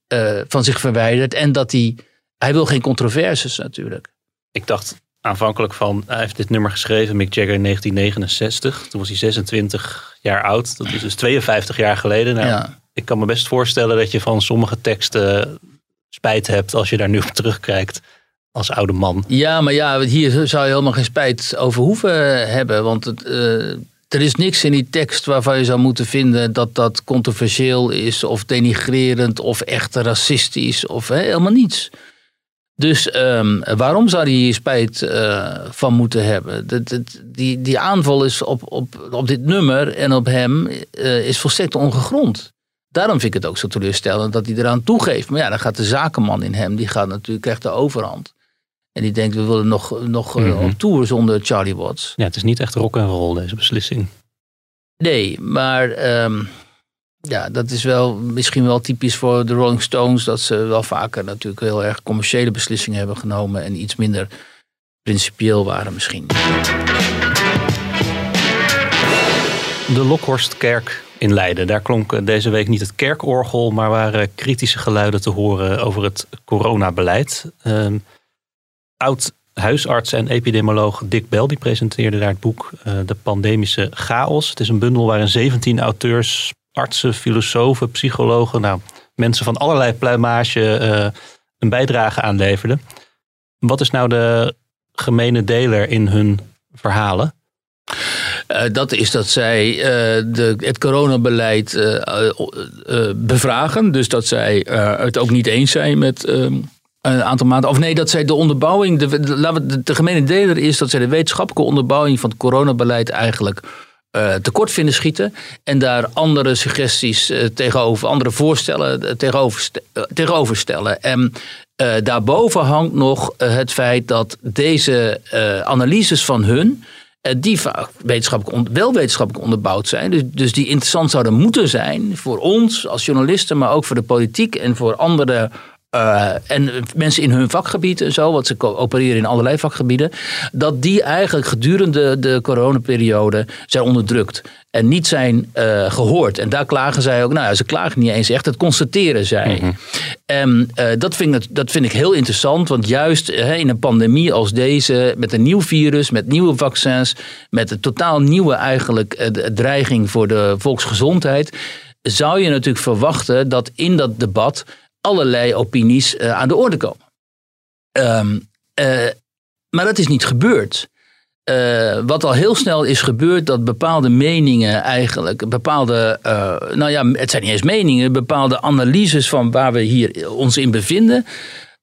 eh, van zich verwijdert. En dat hij... Hij wil geen controversies natuurlijk. Ik dacht aanvankelijk van, hij heeft dit nummer geschreven, Mick Jagger in 1969. Toen was hij 26 jaar oud. Dat is dus 52 jaar geleden. Nou, Ja. Ik kan me best voorstellen dat je van sommige teksten spijt hebt als je daar nu op terugkijkt als oude man. Ja, maar ja, hier zou je helemaal geen spijt over hoeven hebben. Want het, eh, er is niks in die tekst waarvan je zou moeten vinden dat dat controversieel is, of denigrerend, of echt racistisch, of helemaal niets. Dus ehm, waarom zou hij hier spijt eh, van moeten hebben? Die, die aanval is op, op, op dit nummer en op hem eh, is volstrekt ongegrond. Daarom vind ik het ook zo teleurstellend dat hij eraan toegeeft. Maar ja, dan gaat de zakenman in hem, die gaat natuurlijk, krijgt de overhand. En die denkt, we willen nog, nog eh, Mhm. op tour zonder Charlie Watts. Ja, het is niet echt rock and roll deze beslissing. Nee, maar ehm, ja, dat is wel misschien wel typisch voor de Rolling Stones. Dat ze wel vaker natuurlijk heel erg commerciële beslissingen hebben genomen. En iets minder principieel waren misschien. De Lokhorstkerk in Leiden. Daar klonk eh, deze week niet het kerkorgel, maar waren kritische geluiden te horen over het coronabeleid. Ehm oud huisarts en epidemioloog Dick Bel die presenteerde daar het boek eh, De Pandemische Chaos. Het is een bundel waarin 17 auteurs, artsen, filosofen, psychologen, nou, mensen van allerlei pluimage eh, een bijdrage aanleverden. Wat is nou de gemene deler in hun verhalen? Eh, dat is dat zij eh, de, het coronabeleid eh, bevragen. Dus dat zij het ook niet eens zijn met ehm, een aantal maanden. Of nee, dat zij de onderbouwing. De, de, de, gemene deler is dat zij de wetenschappelijke onderbouwing van het coronabeleid eigenlijk. tekort vinden schieten. En daar andere suggesties tegenover, andere voorstellen tegenover, tegenover stellen. En daarboven hangt nog het feit dat deze analyses van hun. Eh, die vaak wetenschappelijk wel wetenschappelijk onderbouwd zijn. Dus, dus die interessant zouden moeten zijn voor ons als journalisten, maar ook voor de politiek en voor andere. Eh, en mensen in hun vakgebied en zo, want ze opereren in allerlei vakgebieden, dat die eigenlijk gedurende de coronaperiode zijn onderdrukt en niet zijn eh, gehoord. En daar klagen zij ook, nou ja, ze klagen niet eens echt, het constateren zij. En eh, dat, vind ik, dat vind ik heel interessant, want juist in een pandemie als deze, met een nieuw virus, met nieuwe vaccins, met een totaal nieuwe eigenlijk dreiging voor de volksgezondheid, zou je natuurlijk verwachten dat in dat debat allerlei opinies eh, aan de orde komen. Ehm, eh, maar dat is niet gebeurd. Eh, wat al heel snel is gebeurd, dat bepaalde meningen eigenlijk, bepaalde, nou ja, het zijn niet eens meningen, bepaalde analyses van waar we hier ons in bevinden,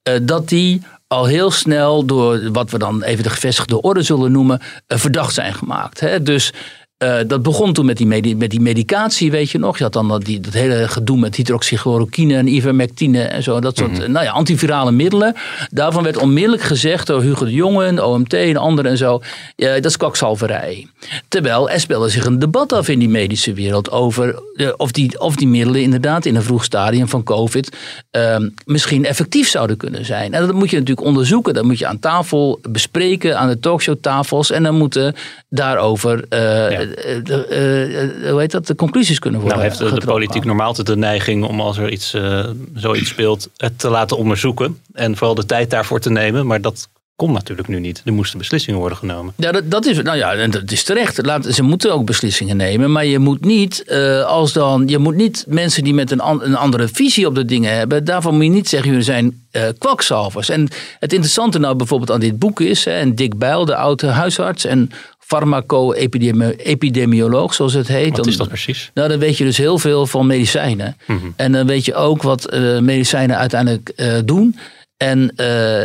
eh, dat die al heel snel door wat we dan even de gevestigde orde zullen noemen, verdacht zijn gemaakt. Hè? Dus eh, dat begon toen met die, medi- met die medicatie, weet je nog. Je had dan dat, die, dat hele gedoe met hydroxychloroquine en ivermectine en zo. Dat soort eh, nou ja, antivirale middelen. Daarvan werd onmiddellijk gezegd door Hugo de Jonge, OMT en anderen en zo. dat is kwakzalverij. Terwijl er speelde zich een debat af in die medische wereld over eh, of, die, of die middelen inderdaad in een vroeg stadium van COVID ehm, misschien effectief zouden kunnen zijn. En dat moet je natuurlijk onderzoeken. Dat moet je aan tafel bespreken, aan de talkshowtafels. En dan moeten daarover, eh, de, eh, eh, hoe heet dat, de conclusies kunnen worden Nou heeft de, politiek normaal altijd de neiging om als er iets, eh, zoiets speelt, het te laten onderzoeken. En vooral de tijd daarvoor te nemen. Maar dat kon natuurlijk nu niet. Er moesten beslissingen worden genomen. Ja, dat, dat is, nou ja, en dat is terecht. Laat, ze moeten ook beslissingen nemen. Maar je moet niet, eh, als dan, je moet niet mensen die met een, an- een andere visie op de dingen hebben. Daarvan moet je niet zeggen, jullie zijn eh, kwakzalvers. En het interessante nou bijvoorbeeld aan dit boek is. Hè, en Dick Bijl, de oude huisarts. En farmaco-epidemioloog, zoals het heet. Wat is dat precies? nou, dan weet je dus heel veel van medicijnen. En dan weet je ook wat eh, medicijnen uiteindelijk doen. En, eh,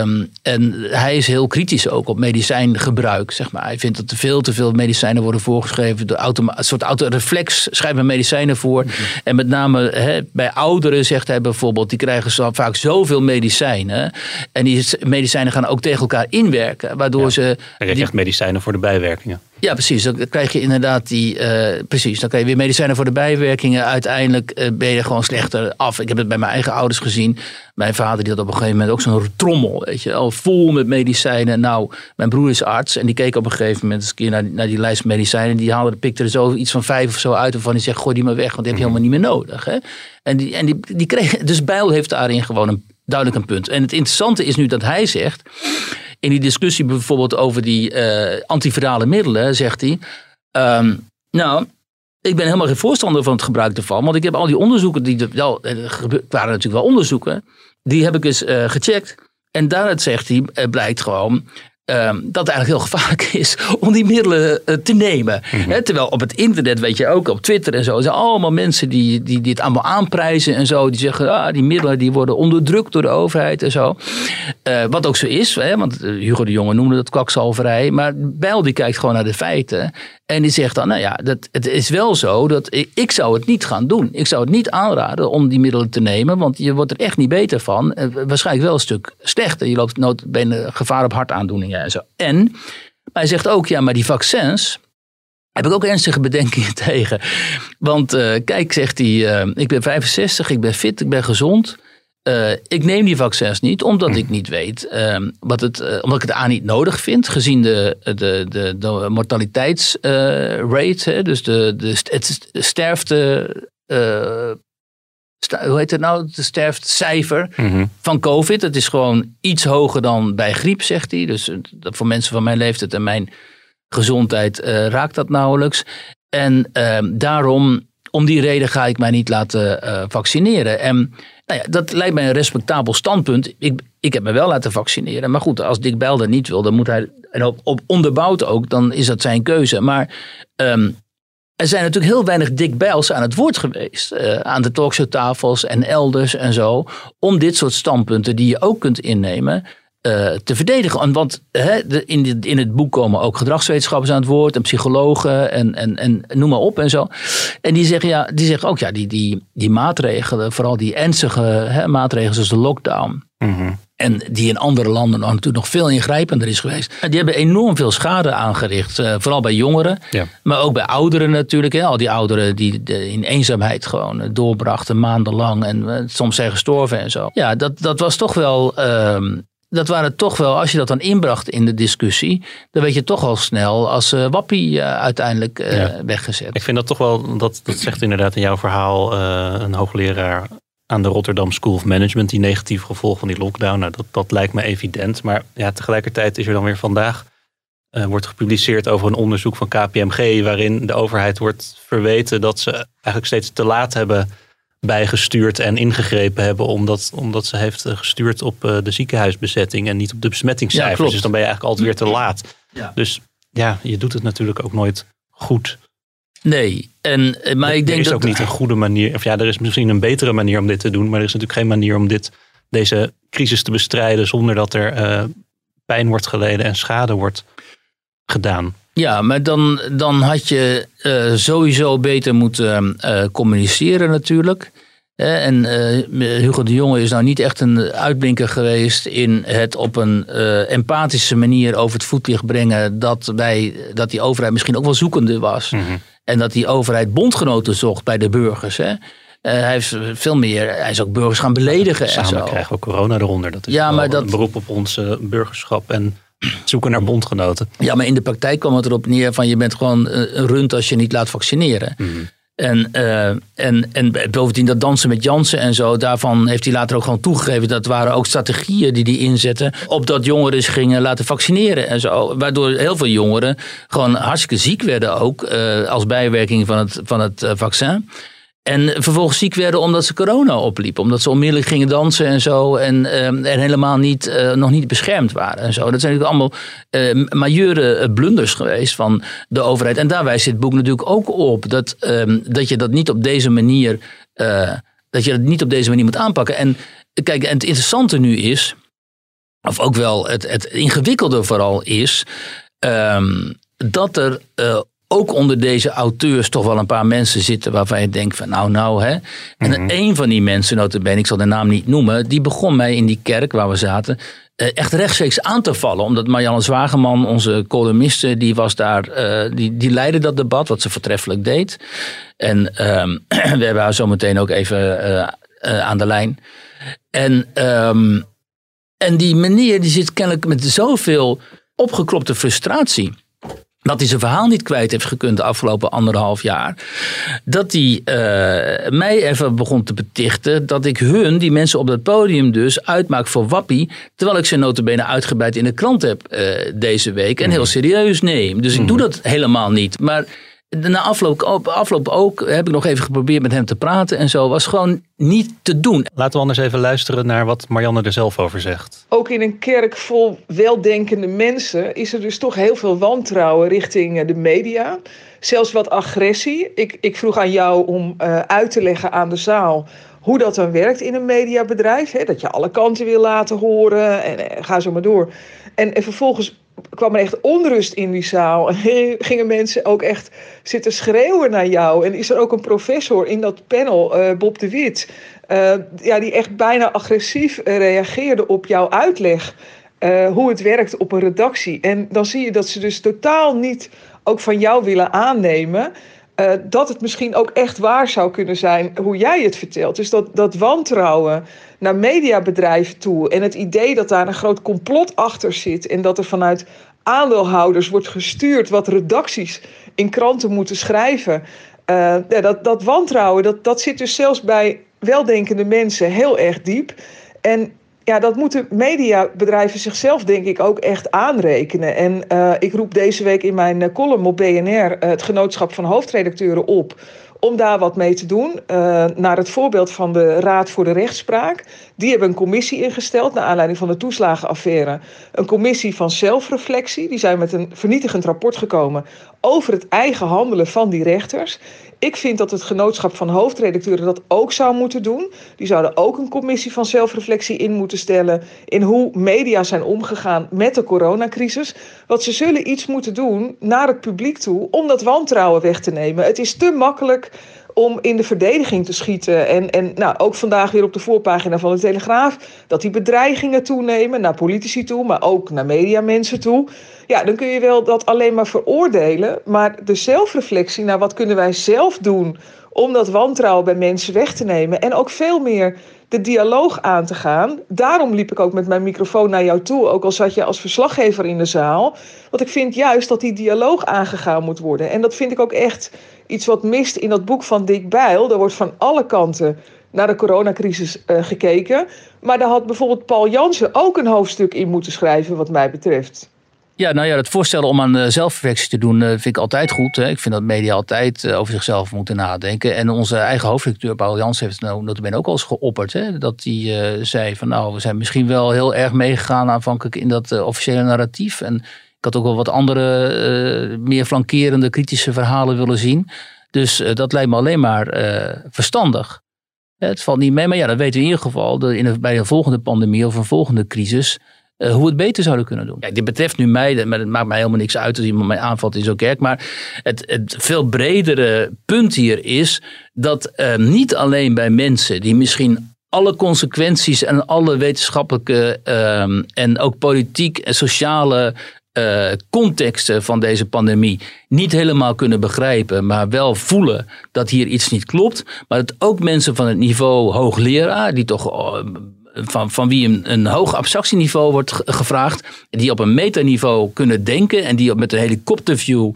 ehm, en hij is heel kritisch ook op medicijngebruik. Zeg maar. Hij vindt dat er veel te veel medicijnen worden voorgeschreven. De automa- een soort autoreflex schrijft men medicijnen voor. En met name bij ouderen, zegt hij bijvoorbeeld, die krijgen zo, vaak zoveel medicijnen. En die medicijnen gaan ook tegen elkaar inwerken. Waardoor ze. Die- echt medicijnen voor de bijwerkingen. Ja, precies. Dan krijg je inderdaad die. eh, precies. Dan krijg je weer medicijnen voor de bijwerkingen. Uiteindelijk eh, ben je gewoon slechter af. Ik heb het bij mijn eigen ouders gezien. Mijn vader die had op een gegeven moment ook zo'n trommel. Weet je, al vol met medicijnen. Nou, mijn broer is arts. En die keek op een gegeven moment eens een keer naar, naar die lijst medicijnen. Die haalde, pikte er zo iets van vijf of zo uit. Waarvan hij zegt: gooi die maar weg, want die heb je helemaal niet meer nodig. Hè? En, die, en die, die kreeg. Dus Bijl heeft daarin gewoon een, duidelijk een punt. En het interessante is nu dat hij zegt in die discussie bijvoorbeeld over die eh, antivirale middelen, zegt hij. ehm, nou, ik ben helemaal geen voorstander van het gebruik ervan. Want ik heb al die onderzoeken, die er wel, gebe- waren natuurlijk wel onderzoeken, die heb ik eens eh, gecheckt. En daaruit zegt hij, eh, blijkt gewoon. Ehm, dat het eigenlijk heel gevaarlijk is om die middelen eh, te nemen. Hè, terwijl op het internet, weet je ook, op Twitter en zo, zijn allemaal mensen die, die dit allemaal aanprijzen en zo. Die zeggen, ah, die middelen die worden onderdrukt door de overheid en zo. Eh, wat ook zo is, hè, want eh, Hugo de Jonge noemde dat kwakzalverij. Maar Bijl die kijkt gewoon naar de feiten. En die zegt dan, nou ja, dat, het is wel zo dat ik, ik zou het niet gaan doen. Ik zou het niet aanraden om die middelen te nemen. Want je wordt er echt niet beter van. Eh, waarschijnlijk wel een stuk slechter. Je loopt noodbenen gevaar op hartaandoeningen en zo. En maar hij zegt ook, ja, maar die vaccins... Heb ik ook ernstige bedenkingen tegen. Want eh, kijk, zegt hij, eh, ik ben 65, ik ben fit, ik ben gezond. Eh, ik neem die vaccins niet, omdat ik niet weet eh, wat het, eh, omdat ik het A niet nodig vind, gezien de, de, de, de mortaliteitsrate, hè, dus de, de, het sterfte, eh, sta- hoe heet het nou, de sterftecijfer Mhm. van COVID. Het is gewoon iets hoger dan bij griep, zegt hij. Dus eh, dat voor mensen van mijn leeftijd en mijn gezondheid eh, raakt dat nauwelijks. En ehm, daarom, om die reden ga ik mij niet laten eh, vaccineren. En nou ja, dat lijkt mij een respectabel standpunt. Ik, ik heb me wel laten vaccineren. Maar goed, als Dick Bijl dat niet wil, dan moet hij, en op, onderbouwd ook, dan is dat zijn keuze. Maar ehm, er zijn natuurlijk heel weinig Dick Bijls aan het woord geweest. eh, aan de talkshowtafels en elders en zo. Om dit soort standpunten die je ook kunt innemen. Eh, te verdedigen. En Want hè, de, in, dit- in het boek komen ook gedragswetenschappers aan het woord. En psychologen en, en, en noem maar op en zo. En die zeggen, ja, die zeggen ook, ja, die, die, die maatregelen. Vooral die ernstige hè, maatregelen zoals de lockdown. Mhm. En die in andere landen natuurlijk nog veel ingrijpender is geweest. Die hebben enorm veel schade aangericht. eh, vooral bij jongeren. Ja. Maar ook bij ouderen natuurlijk. Hè. Al die ouderen die in eenzaamheid gewoon eh, doorbrachten maandenlang. En soms zijn gestorven en zo. Ja, dat, dat was toch wel... ehm, dat waren toch wel, als je dat dan inbracht in de discussie, dan werd je toch al snel als eh, wappie eh, uiteindelijk eh, Ja. weggezet. Ik vind dat toch wel, dat, dat zegt inderdaad in jouw verhaal een hoogleraar aan de Rotterdam School of Management, die negatieve gevolgen van die lockdown. Nou, dat, dat lijkt me evident. Maar ja, tegelijkertijd is er dan weer vandaag, wordt gepubliceerd over een onderzoek van KPMG, waarin de overheid wordt verweten dat ze eigenlijk steeds te laat hebben bijgestuurd en ingegrepen hebben, omdat, omdat ze heeft eh, gestuurd op eh, de ziekenhuisbezetting en niet op de Ja, besmettingscijfers. klopt. dus dan ben je eigenlijk altijd weer te laat. Ja. Dus ja, je doet het natuurlijk ook nooit goed. Nee, en, eh, maar ik denk er is dat ook niet een goede manier. Of ja, er is misschien een betere manier om dit te doen. Maar er is natuurlijk geen manier om dit, deze crisis te bestrijden zonder dat er pijn wordt geleden en schade wordt gedaan. Ja, maar dan, dan had je sowieso beter moeten communiceren natuurlijk. En eh, Hugo de Jonge is nou niet echt een uitblinker geweest in het op een eh, empathische manier over het voetlicht brengen dat, wij, dat die overheid misschien ook wel zoekende was. En dat die overheid bondgenoten zocht bij de burgers. Hè. Eh, hij, heeft veel meer, hij is ook burgers gaan beledigen en Samen zo. krijgen we corona eronder. Dat is Ja, maar dat- een beroep op ons burgerschap en zoeken naar bondgenoten. Ja, maar in de praktijk kwam het erop neer van je bent gewoon een rund als je niet laat vaccineren. En, eh, en, en bovendien dat dansen met Jansen en zo, daarvan heeft hij later ook gewoon toegegeven. Dat waren ook strategieën die hij inzette. Opdat jongeren zich gingen laten vaccineren en zo. Waardoor heel veel jongeren gewoon hartstikke ziek werden ook. eh, als bijwerking van het, van het eh, vaccin. En vervolgens ziek werden omdat ze corona opliepen. Omdat ze onmiddellijk gingen dansen en zo. En, en helemaal niet, eh, nog niet beschermd waren en zo. Dat zijn natuurlijk allemaal eh majeure eh, blunders geweest van de overheid. En daar wijst dit boek natuurlijk ook op. Dat, ehm, dat je dat niet op deze manier. eh, dat je dat niet op deze manier moet aanpakken. En kijk, en het interessante nu is. Of ook wel het, het ingewikkelde vooral is. dat er ook onder deze auteurs toch wel een paar mensen zitten waarvan je denkt van nou nou hè. En een van die mensen, notabene, ik zal de naam niet noemen, die begon mij in die kerk waar we zaten eh, echt rechtstreeks aan te vallen. Omdat Marianne Zwageman, onze columniste, die was daar, eh, die, die leidde dat debat, wat ze voortreffelijk deed. En ehm, we hebben haar zo meteen ook even eh, aan de lijn. En, ehm, en die meneer die zit kennelijk met zoveel opgeklopte frustratie. Dat hij zijn verhaal niet kwijt heeft gekund de afgelopen anderhalf jaar. Dat hij eh, mij even begon te betichten dat ik hun, die mensen op dat podium dus, uitmaak voor wappie. Terwijl ik ze notabene uitgebreid in de krant heb eh, deze week. En heel serieus neem. Dus ik doe dat helemaal niet. Maar na afloop, op afloop ook heb ik nog even geprobeerd met hem te praten en zo. Was gewoon niet te doen. Laten we anders even luisteren naar wat Marianne er zelf over zegt. ook in een kerk vol weldenkende mensen is er dus toch heel veel wantrouwen richting eh, de media. Zelfs wat agressie. Ik, ik vroeg aan jou om eh, uit te leggen aan de zaal hoe dat dan werkt in een mediabedrijf. Hè? Dat je alle kanten wil laten horen en eh, ga zo maar door. En, en vervolgens kwam er echt onrust in die zaal. En gingen mensen ook echt zitten schreeuwen naar jou. En is er ook een professor in dat panel, eh, Bob de Wit... eh, ja, die echt bijna agressief eh, reageerde op jouw uitleg... hoe het werkt op een redactie. En dan zie je dat ze dus totaal niet ook van jou willen aannemen... eh, dat het misschien ook echt waar zou kunnen zijn hoe jij het vertelt. Dus dat, dat wantrouwen naar mediabedrijven toe en het idee dat daar een groot complot achter zit en dat er vanuit aandeelhouders wordt gestuurd wat redacties in kranten moeten schrijven. Eh, ja, dat, dat wantrouwen, dat, dat zit dus zelfs bij weldenkende mensen heel erg diep. En ja, dat moeten mediabedrijven zichzelf denk ik ook echt aanrekenen. En eh, ik roep deze week in mijn eh, column op BNR eh, het genootschap van hoofdredacteuren op om daar wat mee te doen. Naar het voorbeeld van de Raad voor de Rechtspraak. Die hebben een commissie ingesteld naar aanleiding van de toeslagenaffaire. Een commissie van zelfreflectie. Die zijn met een vernietigend rapport gekomen over het eigen handelen van die rechters. Ik vind dat het genootschap van hoofdredacteuren dat ook zou moeten doen. Die zouden ook een commissie van zelfreflectie in moeten stellen in hoe media zijn omgegaan met de coronacrisis. Want ze zullen iets moeten doen naar het publiek toe om dat wantrouwen weg te nemen. Het is te makkelijk om in de verdediging te schieten. En, en nou, ook vandaag weer op de voorpagina van de Telegraaf... dat die bedreigingen toenemen naar politici toe... maar ook naar mediamensen toe. Ja, dan kun je wel dat alleen maar veroordelen... maar de zelfreflectie naar wat kunnen wij zelf doen... om dat wantrouwen bij mensen weg te nemen... en ook veel meer de dialoog aan te gaan. Daarom liep ik ook met mijn microfoon naar jou toe, ook al zat je als verslaggever in de zaal. Want ik vind juist dat die dialoog aangegaan moet worden. En dat vind ik ook echt iets wat mist in dat boek van Dick Bijl. Er wordt van alle kanten naar de coronacrisis uh, gekeken. Maar daar had bijvoorbeeld Paul Jansen ook een hoofdstuk in moeten schrijven, wat mij betreft. Ja, nou ja, het voorstellen om aan zelfreflectie te doen vind ik altijd goed. Ik vind dat media altijd over zichzelf moeten nadenken. En onze eigen hoofdredacteur Paul Jans heeft het nou ook al eens geopperd. Hè, dat hij zei van nou, we zijn misschien wel heel erg meegegaan aanvankelijk in dat officiële narratief. En had ook wel wat andere, uh, meer flankerende, kritische verhalen willen zien. Dus dat lijkt me alleen maar verstandig. Het valt niet mee, maar ja, dat weten we in ieder geval de, in bij een volgende pandemie of een volgende crisis hoe we het beter zouden kunnen doen. Dit betreft nu mij, maar het maakt mij helemaal niks uit als iemand mij aanvalt in zo'n kerk. Maar het, het veel bredere punt hier is dat niet alleen bij mensen die misschien alle consequenties en alle wetenschappelijke uh, en ook politiek en sociale uh, contexten van deze pandemie niet helemaal kunnen begrijpen, maar wel voelen dat hier iets niet klopt. Maar dat ook mensen van het niveau hoogleraar, die toch uh, van, van wie een, een hoog abstractieniveau wordt gevraagd, die op een metaniveau kunnen denken en die op, met een helikopterview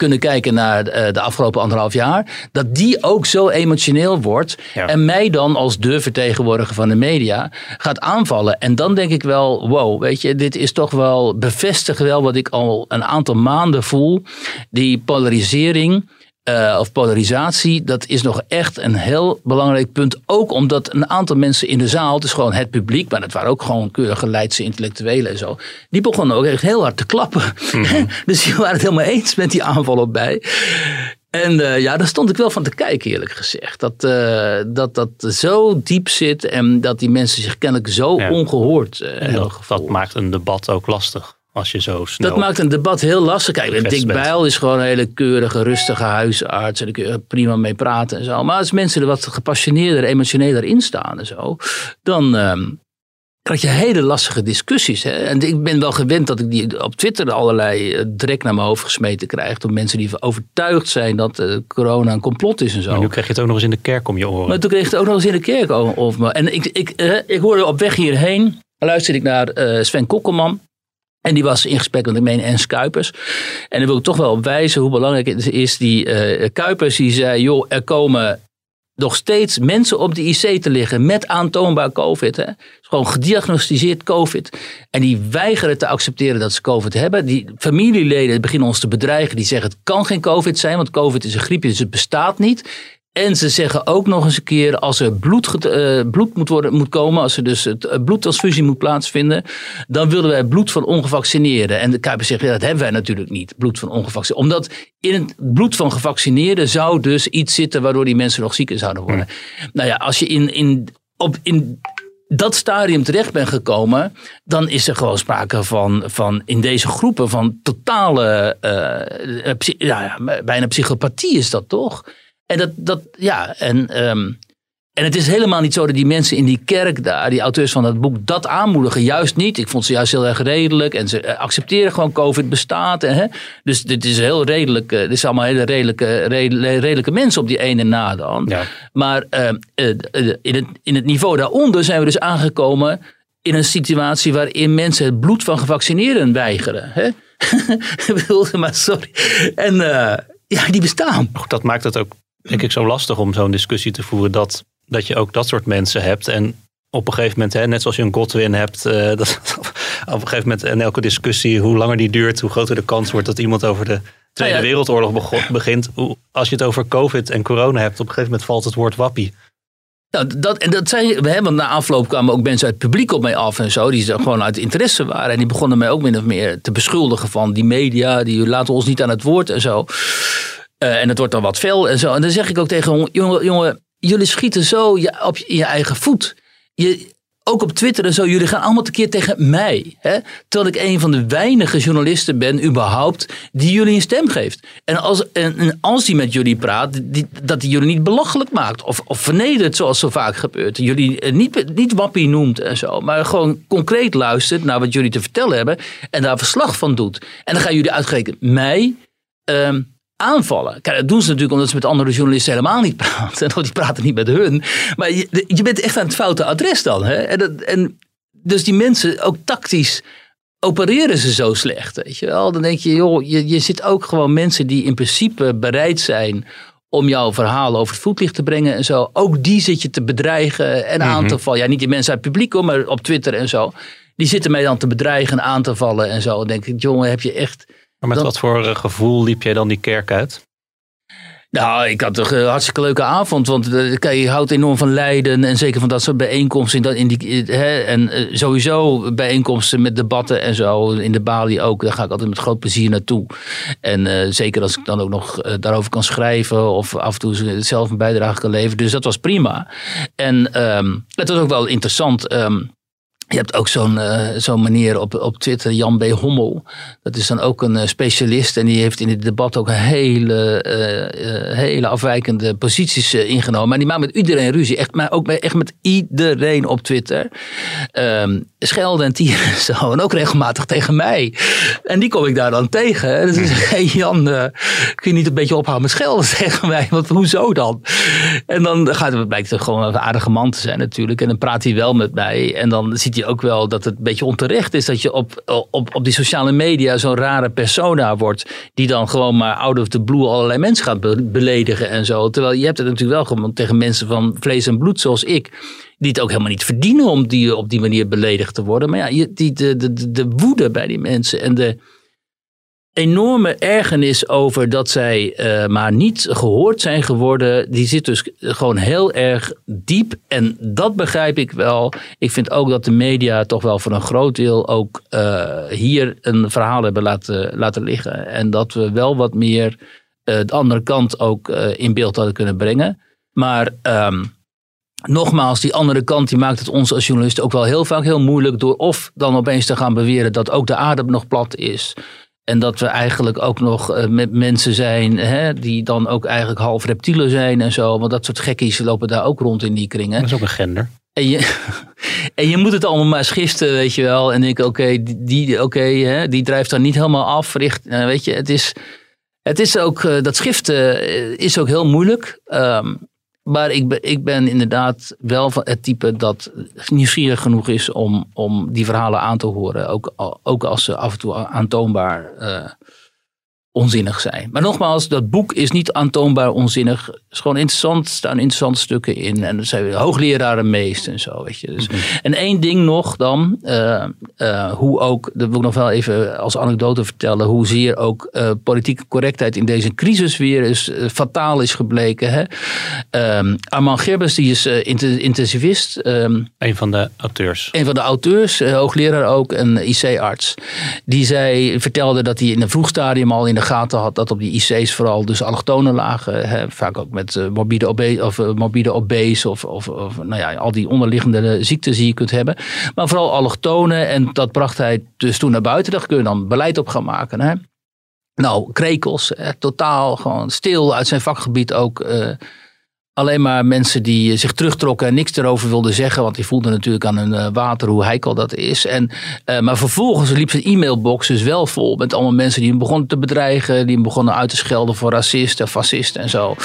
kunnen kijken naar de afgelopen anderhalf jaar, dat die ook zo emotioneel wordt ja. en mij dan als de vertegenwoordiger van de media gaat aanvallen. En dan denk ik wel, wow, weet je, dit is toch wel, bevestigt wel wat ik al een aantal maanden voel. Die polarisering uh, of polarisatie, dat is nog echt een heel belangrijk punt. Ook omdat een aantal mensen in de zaal, het is gewoon het publiek, maar het waren ook gewoon keurige Leidse intellectuelen en zo, die begonnen ook echt heel hard te klappen. Mm-hmm. dus die waren het helemaal eens met die aanval op bij. En uh, ja, daar stond ik wel van te kijken, eerlijk gezegd. Dat, uh, dat dat zo diep zit en dat die mensen zich kennelijk zo ja. ongehoord uh, dat, dat maakt een debat ook lastig. Als je zo snel dat maakt een debat heel lastig. Kijk, Dick Bijl is gewoon een hele keurige, rustige huisarts. En daar kun je prima mee praten en zo. Maar als mensen er wat gepassioneerder, emotioneler in staan en zo. Dan um, krijg je hele lastige discussies. Hè? En ik ben wel gewend dat ik die op Twitter allerlei uh, drek naar mijn hoofd gesmeten krijg. Door mensen die overtuigd zijn dat uh, corona een complot is en zo. Maar nu krijg je het ook nog eens in de kerk om je oren. Maar toen kreeg ik het ook nog eens in de kerk over me. En ik, ik, uh, ik hoorde op weg hierheen, luisterde ik naar Sven Kokkelman. En die was in gesprek met, ik meen, Ens Kuipers. En dan wil ik toch wel op wijzen hoe belangrijk het is. Die uh, Kuipers die zei, joh, er komen nog steeds mensen op de IC te liggen met aantoonbaar COVID. Hè. Gewoon gediagnosticeerd COVID. En die weigeren te accepteren dat ze COVID hebben. Die familieleden beginnen ons te bedreigen. Die zeggen het kan geen COVID zijn, want COVID is een griepje, dus het bestaat niet. En ze zeggen ook nog eens een keer, als er bloed, uh, bloed moet, worden, moet komen, als er dus het bloedtransfusie moet plaatsvinden, dan willen wij bloed van ongevaccineerden. En de Kuiper zegt, ja, dat hebben wij natuurlijk niet, bloed van ongevaccineerden. Omdat in het bloed van gevaccineerden zou dus iets zitten waardoor die mensen nog zieker zouden worden. Hmm. Nou ja, als je in, in, op, in dat stadium terecht bent gekomen, dan is er gewoon sprake van, van in deze groepen van totale, uh, ja, bijna psychopathie is dat toch? En dat, dat ja, en, um, en het is helemaal niet zo dat die mensen in die kerk daar, die auteurs van dat boek, dat aanmoedigen. Juist niet. Ik vond ze juist heel erg redelijk. En ze accepteren gewoon COVID bestaat. Hè? Dus dit is heel redelijk. Dit is allemaal hele redelijke, redelijke mensen op die ene na dan. Ja. Maar uh, in, het, in het niveau daaronder zijn we dus aangekomen in een situatie waarin mensen het bloed van gevaccineerden weigeren. Hè? maar sorry. En uh, ja, die bestaan. Dat maakt het ook denk ik zo lastig om zo'n discussie te voeren dat dat je ook dat soort mensen hebt. En op een gegeven moment, hè, net zoals je een Godwin hebt, eh, dat, op een gegeven moment in elke discussie, hoe langer die duurt, hoe groter de kans wordt dat iemand over de Tweede Nou ja. Wereldoorlog begint. Als je het over COVID en corona hebt, op een gegeven moment valt het woord wappie. Nou, dat, en dat zei hè, want na afloop kwamen ook mensen uit het publiek op mij af en zo, die er gewoon uit interesse waren. En die begonnen mij ook min of meer te beschuldigen van die media, die laten ons niet aan het woord en zo. Eh, en het wordt dan wat fel en zo. En dan zeg ik ook tegen jongen, jongen jullie schieten zo je, op je, eigen voet. Je, ook op Twitter en zo, jullie gaan allemaal tekeer tegen mij. Hè? Terwijl ik een van de weinige journalisten ben, überhaupt, die jullie een stem geeft. En als, en, en als die met jullie praat, die, dat hij jullie niet belachelijk maakt. Of, of vernedert, zoals zo vaak gebeurt. Jullie eh, niet, niet wappie noemt en zo. Maar gewoon concreet luistert naar wat jullie te vertellen hebben. En daar verslag van doet. En dan gaan jullie uitgerekend mij ehm, aanvallen. Kijk, dat doen ze natuurlijk omdat ze met andere journalisten helemaal niet praten. Want die praten niet met hun. Maar je, je bent echt aan het foute adres dan. Hè? En, dat, en dus die mensen, ook tactisch, opereren ze zo slecht. Weet je wel? Dan denk je, joh, je, je zit ook gewoon mensen die in principe bereid zijn om jouw verhaal over het voetlicht te brengen en zo. Ook die zit je te bedreigen en aan te vallen. Ja, niet die mensen uit het publiek hoor, maar op Twitter en zo. Die zitten mij dan te bedreigen en aan te vallen en zo. Dan denk ik, jongen, heb je echt... Maar met wat voor eh, gevoel liep jij dan die kerk uit? Nou, ik had toch een hartstikke leuke avond. Want eh, je houdt enorm van Leiden. En zeker van dat soort bijeenkomsten. In die, eh, hè, en eh, sowieso bijeenkomsten met debatten en zo. In de Bali ook. Daar ga ik altijd met groot plezier naartoe. En eh, zeker als ik dan ook nog eh, daarover kan schrijven. Of af en toe zelf een bijdrage kan leveren. Dus dat was prima. En ehm, het was ook wel interessant. ehm, je hebt ook zo'n eh, zo'n meneer op, op Twitter, Jan B. Hommel. Dat is dan ook een eh, specialist. En die heeft in het debat ook hele, eh, hele afwijkende posities ingenomen. Maar die maakt met iedereen ruzie. Echt, maar ook met, echt met iedereen op Twitter. Ehm schelden en tieren en zo. En ook regelmatig tegen mij. En die kom ik daar dan tegen. En dan zeg ik, hey Jan, kun je niet een beetje ophouden met schelden tegen mij? Want hoezo dan? En dan gaat het, blijkt het gewoon een aardige man te zijn natuurlijk. En dan praat hij wel met mij. En dan ziet hij ook wel dat het een beetje onterecht is dat je op, op, op die sociale media zo'n rare persona wordt. Die dan gewoon maar out of the blue allerlei mensen gaat be- beledigen en zo. Terwijl je hebt het natuurlijk wel gewoon tegen mensen van vlees en bloed zoals ik. Die het ook helemaal niet verdienen om die, op die manier beledigd te worden. Maar ja, die, de, de, de woede bij die mensen en de enorme ergernis over dat zij eh, maar niet gehoord zijn geworden, die zit dus gewoon heel erg diep. En dat begrijp ik wel. Ik vind ook dat de media toch wel voor een groot deel ook eh, hier een verhaal hebben laten, laten liggen. En dat we wel wat meer eh, de andere kant ook in beeld hadden kunnen brengen. Maar ehm, nogmaals, die andere kant die maakt het ons als journalisten ook wel heel vaak heel moeilijk door of dan opeens te gaan beweren dat ook de aarde nog plat is. En dat we eigenlijk ook nog eh, met mensen zijn hè, die dan ook eigenlijk half reptielen zijn en zo. Want dat soort gekkies lopen daar ook rond in die kringen. Dat is ook een gender. En je, en je moet het allemaal maar schiften, weet je wel. En ik, oké, die, die, oké, hè, die drijft dan niet helemaal af. Richt, eh, weet je, het is, het is ook, eh, dat schiften is ook heel moeilijk. Ehm, maar ik ben, ik ben inderdaad wel van het type dat nieuwsgierig genoeg is om, om die verhalen aan te horen. Ook, ook als ze af en toe aantoonbaar eh, onzinnig zijn. Maar nogmaals, dat boek is niet aantoonbaar onzinnig. Het is gewoon interessant. Er staan interessante stukken in. En er zijn hoogleraren meest en zo. Weet je. Dus, En één ding nog dan. eh, eh, hoe ook, dat wil ik nog wel even als anekdote vertellen. Hoezeer ook eh, politieke correctheid in deze crisis weer is, fataal is gebleken. Hè? Ehm, Armand Gerbers, die is inten- intensivist. ehm, Een van de auteurs. een van de auteurs, hoogleraar ook, een IC-arts. Die zei, vertelde dat hij in een vroeg stadium al in de gaten had dat op die IC's vooral dus allochtonen lagen. Hè, vaak ook met eh, morbide, obe of, eh, morbide obese of, of, nou ja, al die onderliggende ziektes die je kunt hebben. Maar vooral allochtonen en dat bracht hij dus toen naar buiten. Daar kun je dan beleid op gaan maken. Hè. Nou, Krekels, totaal gewoon stil uit zijn vakgebied ook. eh, alleen maar mensen die zich terugtrokken en niks erover wilden zeggen. Want die voelden natuurlijk aan hun eh, water hoe heikel dat is. En, eh, maar vervolgens liep zijn e-mailbox dus wel vol met allemaal mensen die hem begonnen te bedreigen. Die hem begonnen uit te schelden voor racisten, fascisten en zo.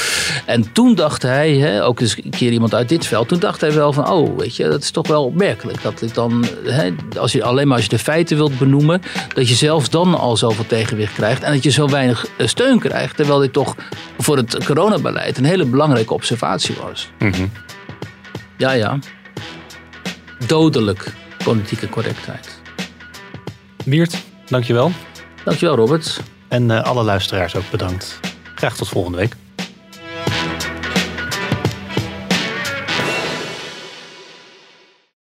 En toen dacht hij, hè, ook eens een keer iemand uit dit veld. Toen dacht hij wel van, oh weet je, dat is toch wel opmerkelijk. Dat dit dan, hè, als je, alleen maar als je de feiten wilt benoemen. Dat je zelfs dan al zoveel tegenwicht krijgt. En dat je zo weinig eh, steun krijgt. Terwijl dit toch voor het coronabeleid een hele belangrijke observatie was. Ja, ja. Dodelijk politieke correctheid. Wiert, dankjewel. Dankjewel, Robert. En eh, alle luisteraars ook bedankt. Graag tot volgende week.